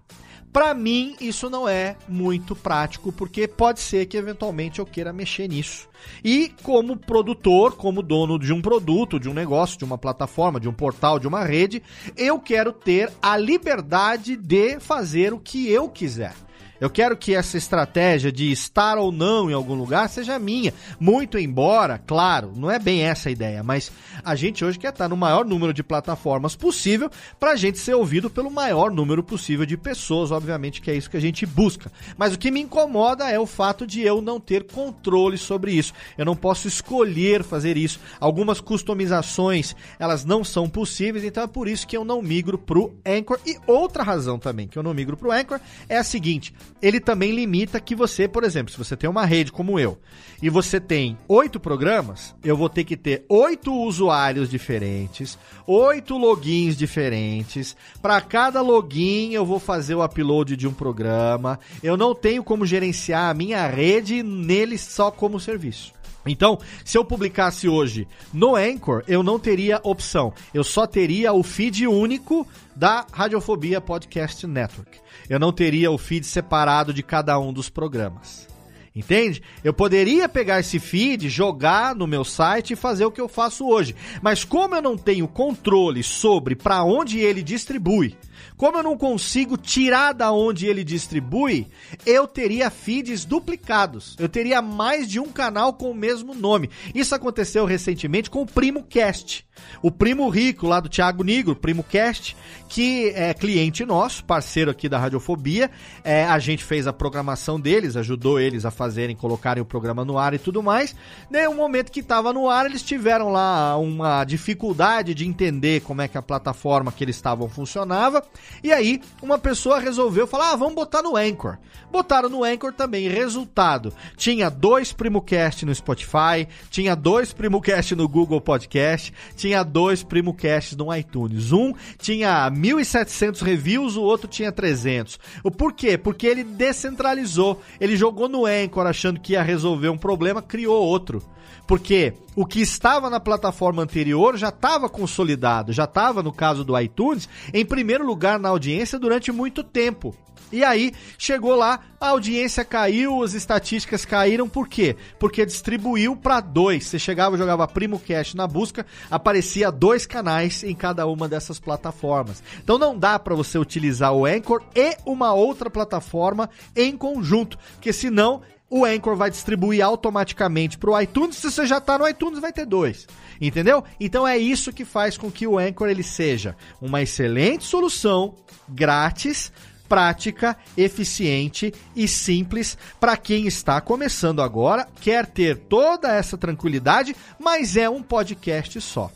Para mim, isso não é muito prático, porque pode ser que eventualmente eu queira mexer nisso. E como produtor, como dono de um produto, de um negócio, de uma plataforma, de um portal, de uma rede, eu quero ter a liberdade de fazer o que eu quiser. Eu quero que essa estratégia de estar ou não em algum lugar seja minha. Muito embora, claro, não é bem essa a ideia, mas a gente hoje quer estar no maior número de plataformas possível para a gente ser ouvido pelo maior número possível de pessoas, obviamente que é isso que a gente busca. Mas o que me incomoda é o fato de eu não ter controle sobre isso. Eu não posso escolher fazer isso. Algumas customizações, elas não são possíveis, então é por isso que eu não migro pro Anchor. E outra razão também que eu não migro pro Anchor é a seguinte: ele também limita que você, por exemplo, se você tem uma rede como eu e você tem oito programas, eu vou ter que ter oito usuários diferentes, oito logins diferentes. Para cada login eu vou fazer o upload de um programa. Eu não tenho como gerenciar a minha rede nele só como serviço. Então, se eu publicasse hoje no Anchor, eu não teria opção. Eu só teria o feed único da Radiofobia Podcast Network. Eu não teria o feed separado de cada um dos programas. Entende? Eu poderia pegar esse feed, jogar no meu site e fazer o que eu faço hoje. Mas como eu não tenho controle sobre para onde ele distribui, como eu não consigo tirar da onde ele distribui, eu teria feeds duplicados. Eu teria mais de um canal com o mesmo nome. Isso aconteceu recentemente com o Primo Cast. O Primo Rico, lá do Thiago Nigro, Primo Cast, que é cliente nosso, parceiro aqui da Radiofobia. É, a gente fez a programação deles, ajudou eles a fazerem, colocarem o programa no ar e tudo mais. Né, momento que estava no ar, eles tiveram lá uma dificuldade de entender como é que a plataforma que eles estavam funcionava. E aí, uma pessoa resolveu falar: ah, vamos botar no Anchor. Botaram no Anchor também. Resultado: tinha dois PrimoCast no Spotify, tinha dois PrimoCast no Google Podcast, tinha dois PrimoCasts no iTunes. Um tinha 1.700 reviews, o outro tinha 300. O porquê? Porque ele descentralizou. Ele jogou no Anchor achando que ia resolver um problema, criou outro. Porque o que estava na plataforma anterior já estava consolidado, já estava, no caso do iTunes, em primeiro lugar na audiência durante muito tempo. E aí, chegou lá, a audiência caiu, as estatísticas caíram, por quê? Porque distribuiu para dois. Você chegava, jogava Primo Cash na busca, aparecia dois canais em cada uma dessas plataformas. Então não dá para você utilizar o Anchor e uma outra plataforma em conjunto, porque senão o Anchor vai distribuir automaticamente para o iTunes. Se você já está no iTunes, vai ter dois. Entendeu? Então é isso que faz com que o Anchor ele seja uma excelente solução, grátis, prática, eficiente e simples para quem está começando agora, quer ter toda essa tranquilidade, mas é um podcast só.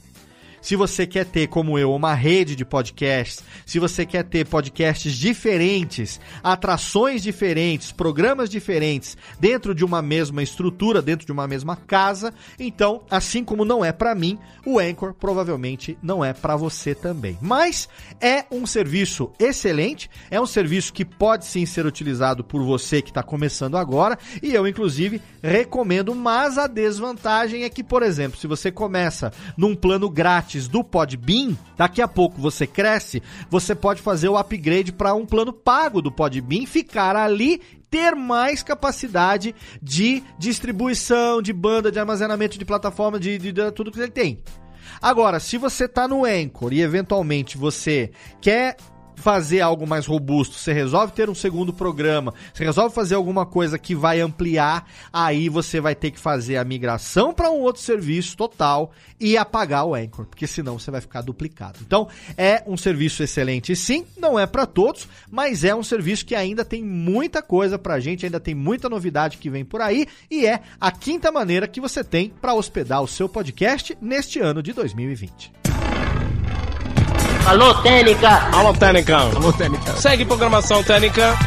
Se você quer ter, como eu, uma rede de podcasts, se você quer ter podcasts diferentes, atrações diferentes, programas diferentes dentro de uma mesma estrutura, dentro de uma mesma casa, então, assim como não é para mim, o Anchor provavelmente não é para você também. Mas é um serviço excelente, é um serviço que pode sim ser utilizado por você que está começando agora e eu, inclusive, recomendo, mas a desvantagem é que, por exemplo, se você começa num plano grátis, do Podbean, daqui a pouco você cresce, você pode fazer o upgrade para um plano pago do Podbean, ficar ali ter mais capacidade de distribuição, de banda, de armazenamento de plataforma, de, de, de tudo que ele tem. Agora, se você está no Anchor e eventualmente você quer fazer algo mais robusto, você resolve ter um segundo programa, você resolve fazer alguma coisa que vai ampliar, aí você vai ter que fazer a migração para um outro serviço total e apagar o Anchor, porque senão você vai ficar duplicado. Então, é um serviço excelente sim, não é para todos, mas é um serviço que ainda tem muita coisa pra gente, ainda tem muita novidade que vem por aí. E é a quinta maneira que você tem para hospedar o seu podcast neste ano de 2020. Alô, Técnica! Alô, Técnica! Alô, Técnica! Segue programação Técnica!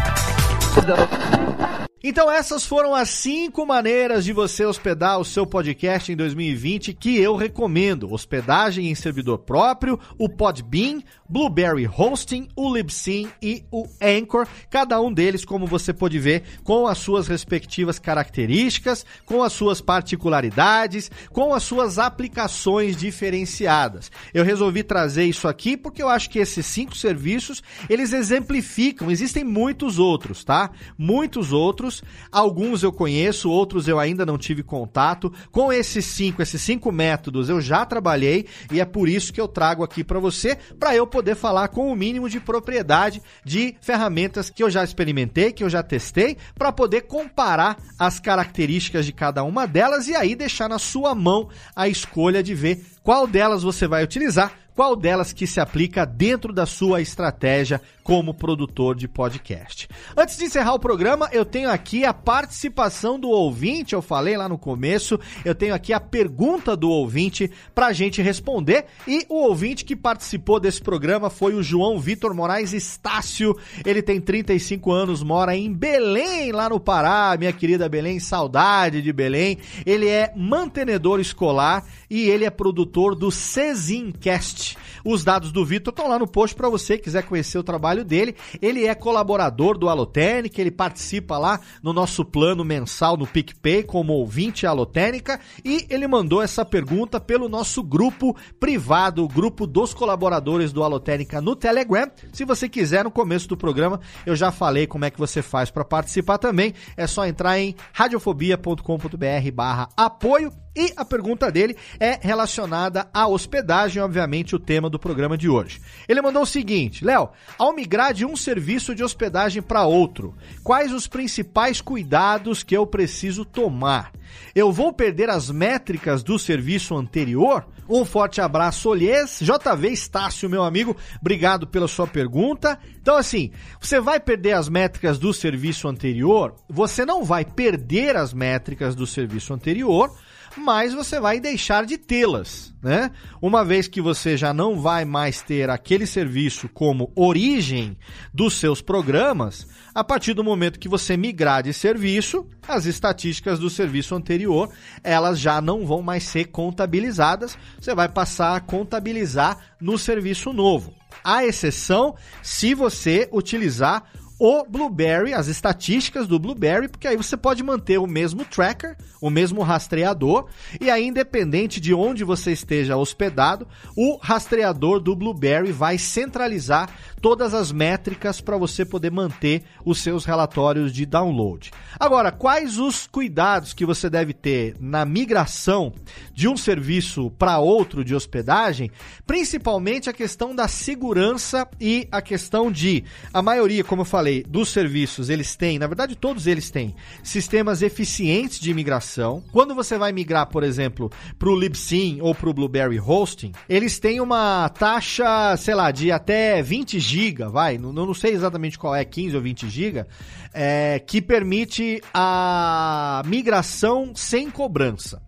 Então essas foram as cinco maneiras de você hospedar o seu podcast em 2020 que eu recomendo. Hospedagem em servidor próprio, o Podbean, Blueberry Hosting, o Libsyn e o Anchor. Cada um deles, como você pode ver, com as suas respectivas características, com as suas particularidades, com as suas aplicações diferenciadas. Eu resolvi trazer isso aqui porque eu acho que esses cinco serviços, eles exemplificam, existem muitos outros, tá? Muitos outros Alguns eu conheço, outros eu ainda não tive contato. Com esses cinco, esses cinco métodos eu já trabalhei e é por isso que eu trago aqui para você, para eu poder falar com o mínimo de propriedade de ferramentas que eu já experimentei, que eu já testei, para poder comparar as características de cada uma delas e aí deixar na sua mão a escolha de ver qual delas você vai utilizar qual delas que se aplica dentro da sua estratégia como produtor de podcast. Antes de encerrar o programa, eu tenho aqui a participação do ouvinte, eu falei lá no começo, eu tenho aqui a pergunta do ouvinte para a gente responder. E o ouvinte que participou desse programa foi o João Vitor Moraes Estácio, ele tem 35 anos, mora em Belém, lá no Pará, minha querida Belém, saudade de Belém, ele é mantenedor escolar e ele é produtor do Cezincast. Os dados do Vitor estão lá no post para você quiser conhecer o trabalho dele. Ele é colaborador do Alotênica, ele participa lá no nosso plano mensal no PicPay como ouvinte Alotênica e ele mandou essa pergunta pelo nosso grupo privado, o grupo dos colaboradores do Alotênica no Telegram. Se você quiser, no começo do programa, eu já falei como é que você faz para participar também. É só entrar em radiofobia.com.br barra apoio e a pergunta dele é relacionada à hospedagem, obviamente, o tema do programa de hoje. Ele mandou o seguinte: Léo, ao migrar de um serviço de hospedagem para outro, quais os principais cuidados que eu preciso tomar? Eu vou perder as métricas do serviço anterior? Um forte abraço, Olhês. JV Estácio, meu amigo, obrigado pela sua pergunta. Então, assim, você vai perder as métricas do serviço anterior? Você não vai perder as métricas do serviço anterior mas você vai deixar de tê-las, né? Uma vez que você já não vai mais ter aquele serviço como origem dos seus programas, a partir do momento que você migrar de serviço, as estatísticas do serviço anterior, elas já não vão mais ser contabilizadas, você vai passar a contabilizar no serviço novo. A exceção se você utilizar o Blueberry, as estatísticas do Blueberry, porque aí você pode manter o mesmo tracker, o mesmo rastreador, e aí, independente de onde você esteja hospedado, o rastreador do Blueberry vai centralizar todas as métricas para você poder manter os seus relatórios de download. Agora, quais os cuidados que você deve ter na migração de um serviço para outro de hospedagem? Principalmente a questão da segurança e a questão de, a maioria, como eu falei, falei, dos serviços, eles têm, na verdade todos eles têm, sistemas eficientes de migração. Quando você vai migrar, por exemplo, para o Libsyn ou para o Blueberry Hosting, eles têm uma taxa, sei lá, de até 20 GB, vai, não, não sei exatamente qual é, 15 ou 20 GB, é, que permite a migração sem cobrança.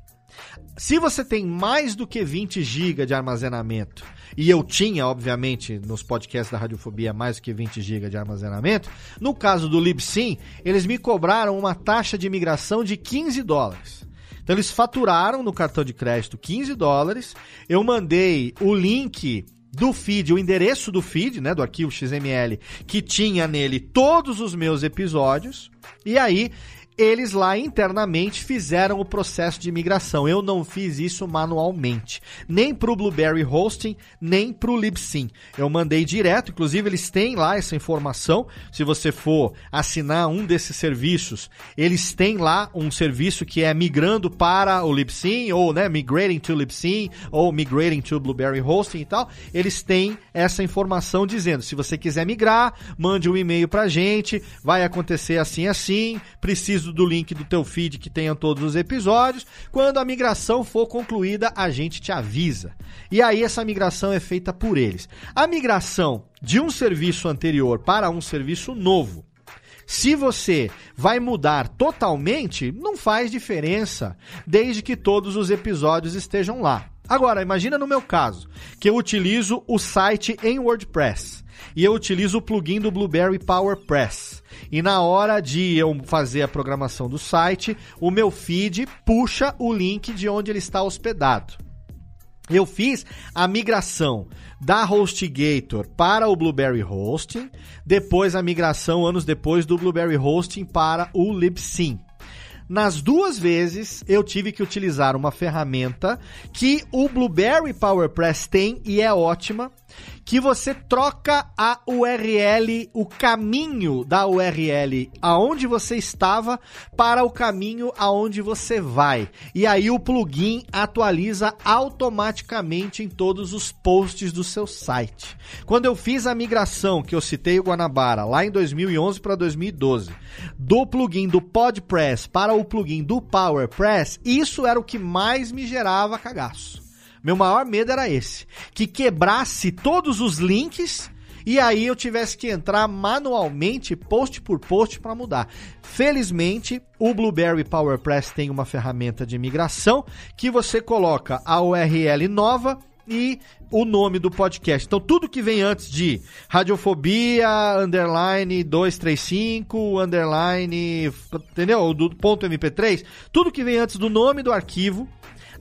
Se você tem mais do que 20 GB de armazenamento, e eu tinha, obviamente, nos podcasts da Radiofobia mais que 20 GB de armazenamento, no caso do Libsyn, eles me cobraram uma taxa de migração de 15 dólares. Então eles faturaram no cartão de crédito 15 dólares, eu mandei o link do feed, o endereço do feed, né, do arquivo XML, que tinha nele todos os meus episódios, e aí eles lá internamente fizeram o processo de migração. Eu não fiz isso manualmente, nem para o Blueberry Hosting, nem para o Libsyn. Eu mandei direto, inclusive eles têm lá essa informação. Se você for assinar um desses serviços, eles têm lá um serviço que é migrando para o Libsyn ou, né, migrating to Libsyn ou migrating to Blueberry Hosting e tal. Eles têm essa informação dizendo, se você quiser migrar, mande um e-mail para gente, vai acontecer assim assim, preciso do link do teu feed que tenha todos os episódios. Quando a migração for concluída, a gente te avisa. E aí essa migração é feita por eles. A migração de um serviço anterior para um serviço novo se você vai mudar totalmente, não faz diferença, desde que todos os episódios estejam lá. Agora, imagina no meu caso, que eu utilizo o site em WordPress e eu utilizo o plugin do Blueberry PowerPress. E na hora de eu fazer a programação do site, o meu feed puxa o link de onde ele está hospedado. Eu fiz a migração da HostGator para o Blueberry Hosting, depois a migração anos depois do Blueberry Hosting para o Libsyn. Nas duas vezes eu tive que utilizar uma ferramenta que o Blueberry PowerPress tem e é ótima, que você troca a URL, o caminho da URL aonde você estava para o caminho aonde você vai. E aí o plugin atualiza automaticamente em todos os posts do seu site. Quando eu fiz a migração que eu citei o Guanabara lá em 2011 para 2012, do plugin do PodPress para o plugin do PowerPress, isso era o que mais me gerava cagaço. Meu maior medo era esse: que quebrasse todos os links e aí eu tivesse que entrar manualmente, post por post, para mudar. Felizmente, o Blueberry PowerPress tem uma ferramenta de migração que você coloca a URL nova e o nome do podcast. Então, tudo que vem antes de Radiofobia, underline 235, underline, entendeu? Do ponto MP3, tudo que vem antes do nome do arquivo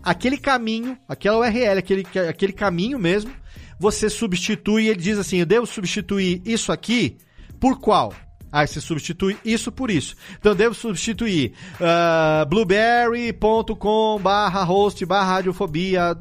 aquele caminho, aquela URL, aquele, aquele caminho mesmo, você substitui, ele diz assim, eu devo substituir isso aqui por qual? Aí você substitui isso por isso. Então eu devo substituir uh, blueberry.com barra host barra radiofobia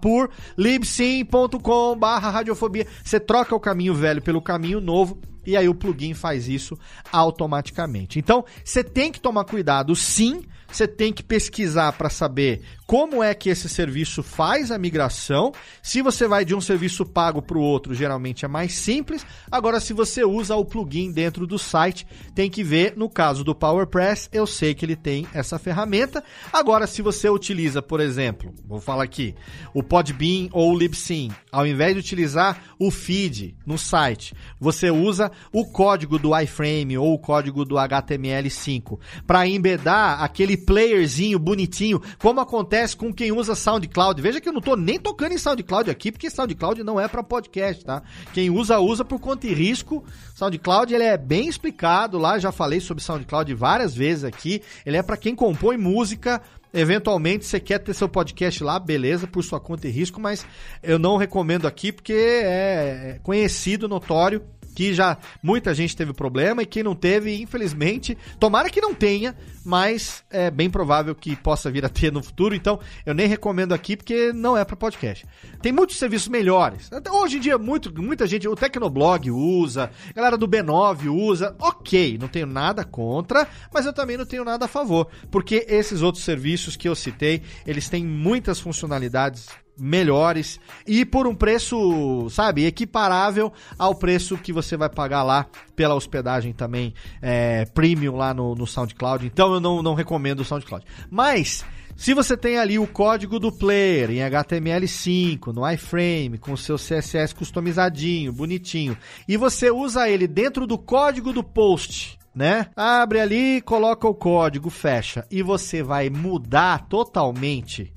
por libsyn.com barra radiofobia. Você troca o caminho velho pelo caminho novo e aí o plugin faz isso automaticamente. Então você tem que tomar cuidado sim você tem que pesquisar para saber como é que esse serviço faz a migração. Se você vai de um serviço pago para o outro, geralmente é mais simples. Agora, se você usa o plugin dentro do site, tem que ver. No caso do PowerPress, eu sei que ele tem essa ferramenta. Agora, se você utiliza, por exemplo, vou falar aqui, o Podbean ou o Libsyn, ao invés de utilizar o feed no site, você usa o código do iframe ou o código do HTML5 para embedar aquele playerzinho bonitinho, como acontece com quem usa SoundCloud. Veja que eu não estou nem tocando em SoundCloud aqui, porque SoundCloud não é para podcast, tá? Quem usa, usa por conta e risco. SoundCloud ele é bem explicado lá, já falei sobre SoundCloud várias vezes aqui. Ele é para quem compõe música, Eventualmente você quer ter seu podcast lá, beleza, por sua conta e risco, mas eu não recomendo aqui porque é conhecido, notório que já muita gente teve problema e quem não teve, infelizmente, tomara que não tenha, mas é bem provável que possa vir a ter no futuro, então eu nem recomendo aqui porque não é para podcast. Tem muitos serviços melhores. Até hoje em dia muito, muita gente, o Tecnoblog usa, a galera do B9 usa. OK, não tenho nada contra, mas eu também não tenho nada a favor, porque esses outros serviços que eu citei, eles têm muitas funcionalidades melhores e por um preço, sabe, equiparável ao preço que você vai pagar lá pela hospedagem também é, premium lá no, no SoundCloud. Então eu não, não recomendo o SoundCloud. Mas se você tem ali o código do player em HTML5, no iframe, com seu CSS customizadinho, bonitinho, e você usa ele dentro do código do post, né? Abre ali, coloca o código, fecha, e você vai mudar totalmente.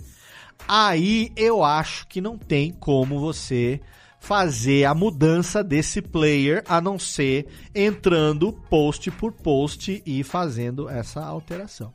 Aí eu acho que não tem como você fazer a mudança desse player a não ser entrando post por post e fazendo essa alteração.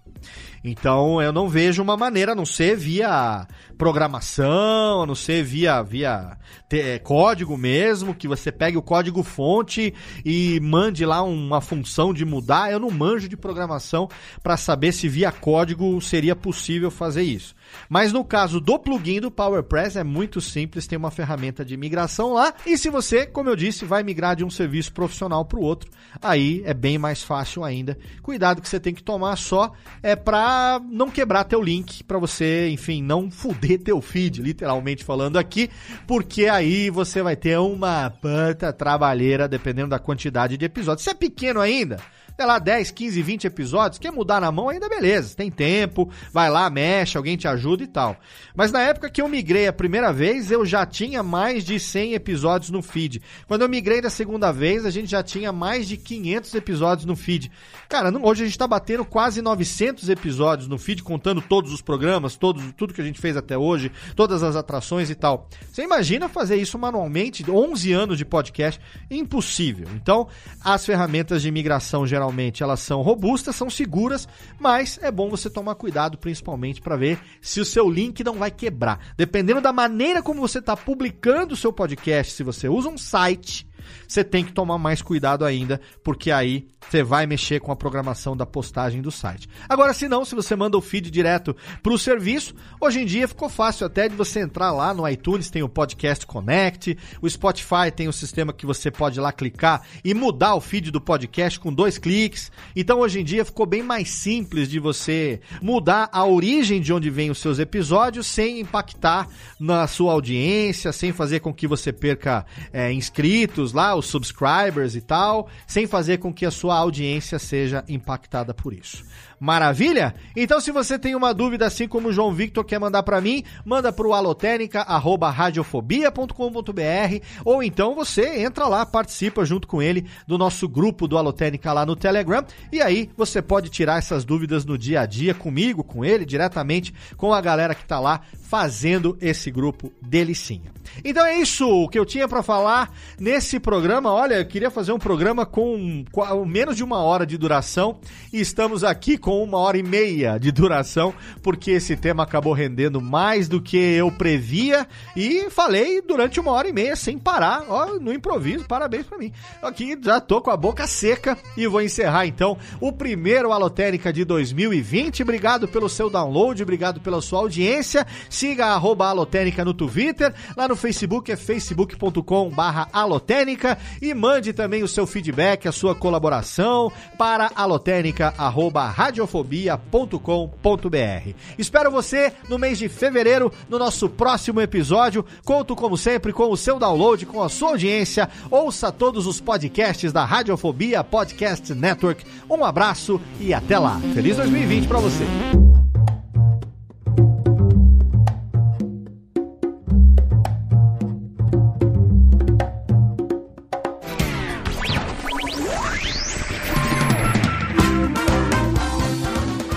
Então eu não vejo uma maneira, a não ser via programação, a não ser via, via é, código mesmo, que você pegue o código fonte e mande lá uma função de mudar. Eu não manjo de programação para saber se via código seria possível fazer isso. Mas no caso do plugin do PowerPress é muito simples, tem uma ferramenta de migração lá. E se você, como eu disse, vai migrar de um serviço profissional para o outro, aí é bem mais fácil ainda. Cuidado que você tem que tomar só é para não quebrar teu link, para você, enfim, não fuder teu feed, literalmente falando aqui, porque aí você vai ter uma panta trabalheira dependendo da quantidade de episódios. Se é pequeno ainda, sei lá, 10, 15, 20 episódios, quer mudar na mão ainda beleza, tem tempo, vai lá, mexe, alguém te ajuda e tal. Mas na época que eu migrei a primeira vez, eu já tinha mais de 100 episódios no feed. Quando eu migrei da segunda vez, a gente já tinha mais de 500 episódios no feed. Cara, hoje a gente tá batendo quase 900 episódios no feed, contando todos os programas, todos, tudo que a gente fez até hoje, todas as atrações e tal. Você imagina fazer isso manualmente, 11 anos de podcast? Impossível. Então, as ferramentas de migração geral geralmente elas são robustas, são seguras, mas é bom você tomar cuidado principalmente para ver se o seu link não vai quebrar. Dependendo da maneira como você está publicando o seu podcast, se você usa um site, você tem que tomar mais cuidado ainda, porque aí você vai mexer com a programação da postagem do site. Agora, se não, se você manda o feed direto para o serviço, hoje em dia ficou fácil até de você entrar lá no iTunes, tem o Podcast Connect, o Spotify tem um sistema que você pode lá clicar e mudar o feed do podcast com dois cliques. Então, hoje em dia ficou bem mais simples de você mudar a origem de onde vem os seus episódios sem impactar na sua audiência, sem fazer com que você perca é, inscritos lá, os subscribers e tal, sem fazer com que a sua audiência seja impactada por isso. Maravilha? Então, se você tem uma dúvida, assim como o João Victor quer mandar para mim, manda para o alotécnica@radiofobia.com.br ou então você entra lá, participa junto com ele do nosso grupo do Alotécnica lá no Telegram e aí você pode tirar essas dúvidas no dia a dia comigo, com ele, diretamente com a galera que tá lá fazendo esse grupo delicinha. Então é isso que eu tinha para falar nesse programa. Olha, eu queria fazer um programa com menos de uma hora de duração e estamos aqui com uma hora e meia de duração, porque esse tema acabou rendendo mais do que eu previa e falei durante uma hora e meia sem parar, ó, no improviso. Parabéns para mim. Aqui já tô com a boca seca e vou encerrar então o primeiro Alotérica de 2020. Obrigado pelo seu download, obrigado pela sua audiência. Siga a Alotérica no Twitter, lá no Facebook é facebook.com alotênica e mande também o seu feedback, a sua colaboração para alotênica@radiofobia.com.br. Espero você no mês de fevereiro no nosso próximo episódio. Conto como sempre com o seu download, com a sua audiência. Ouça todos os podcasts da Radiofobia Podcast Network. Um abraço e até lá. Feliz 2020 para você.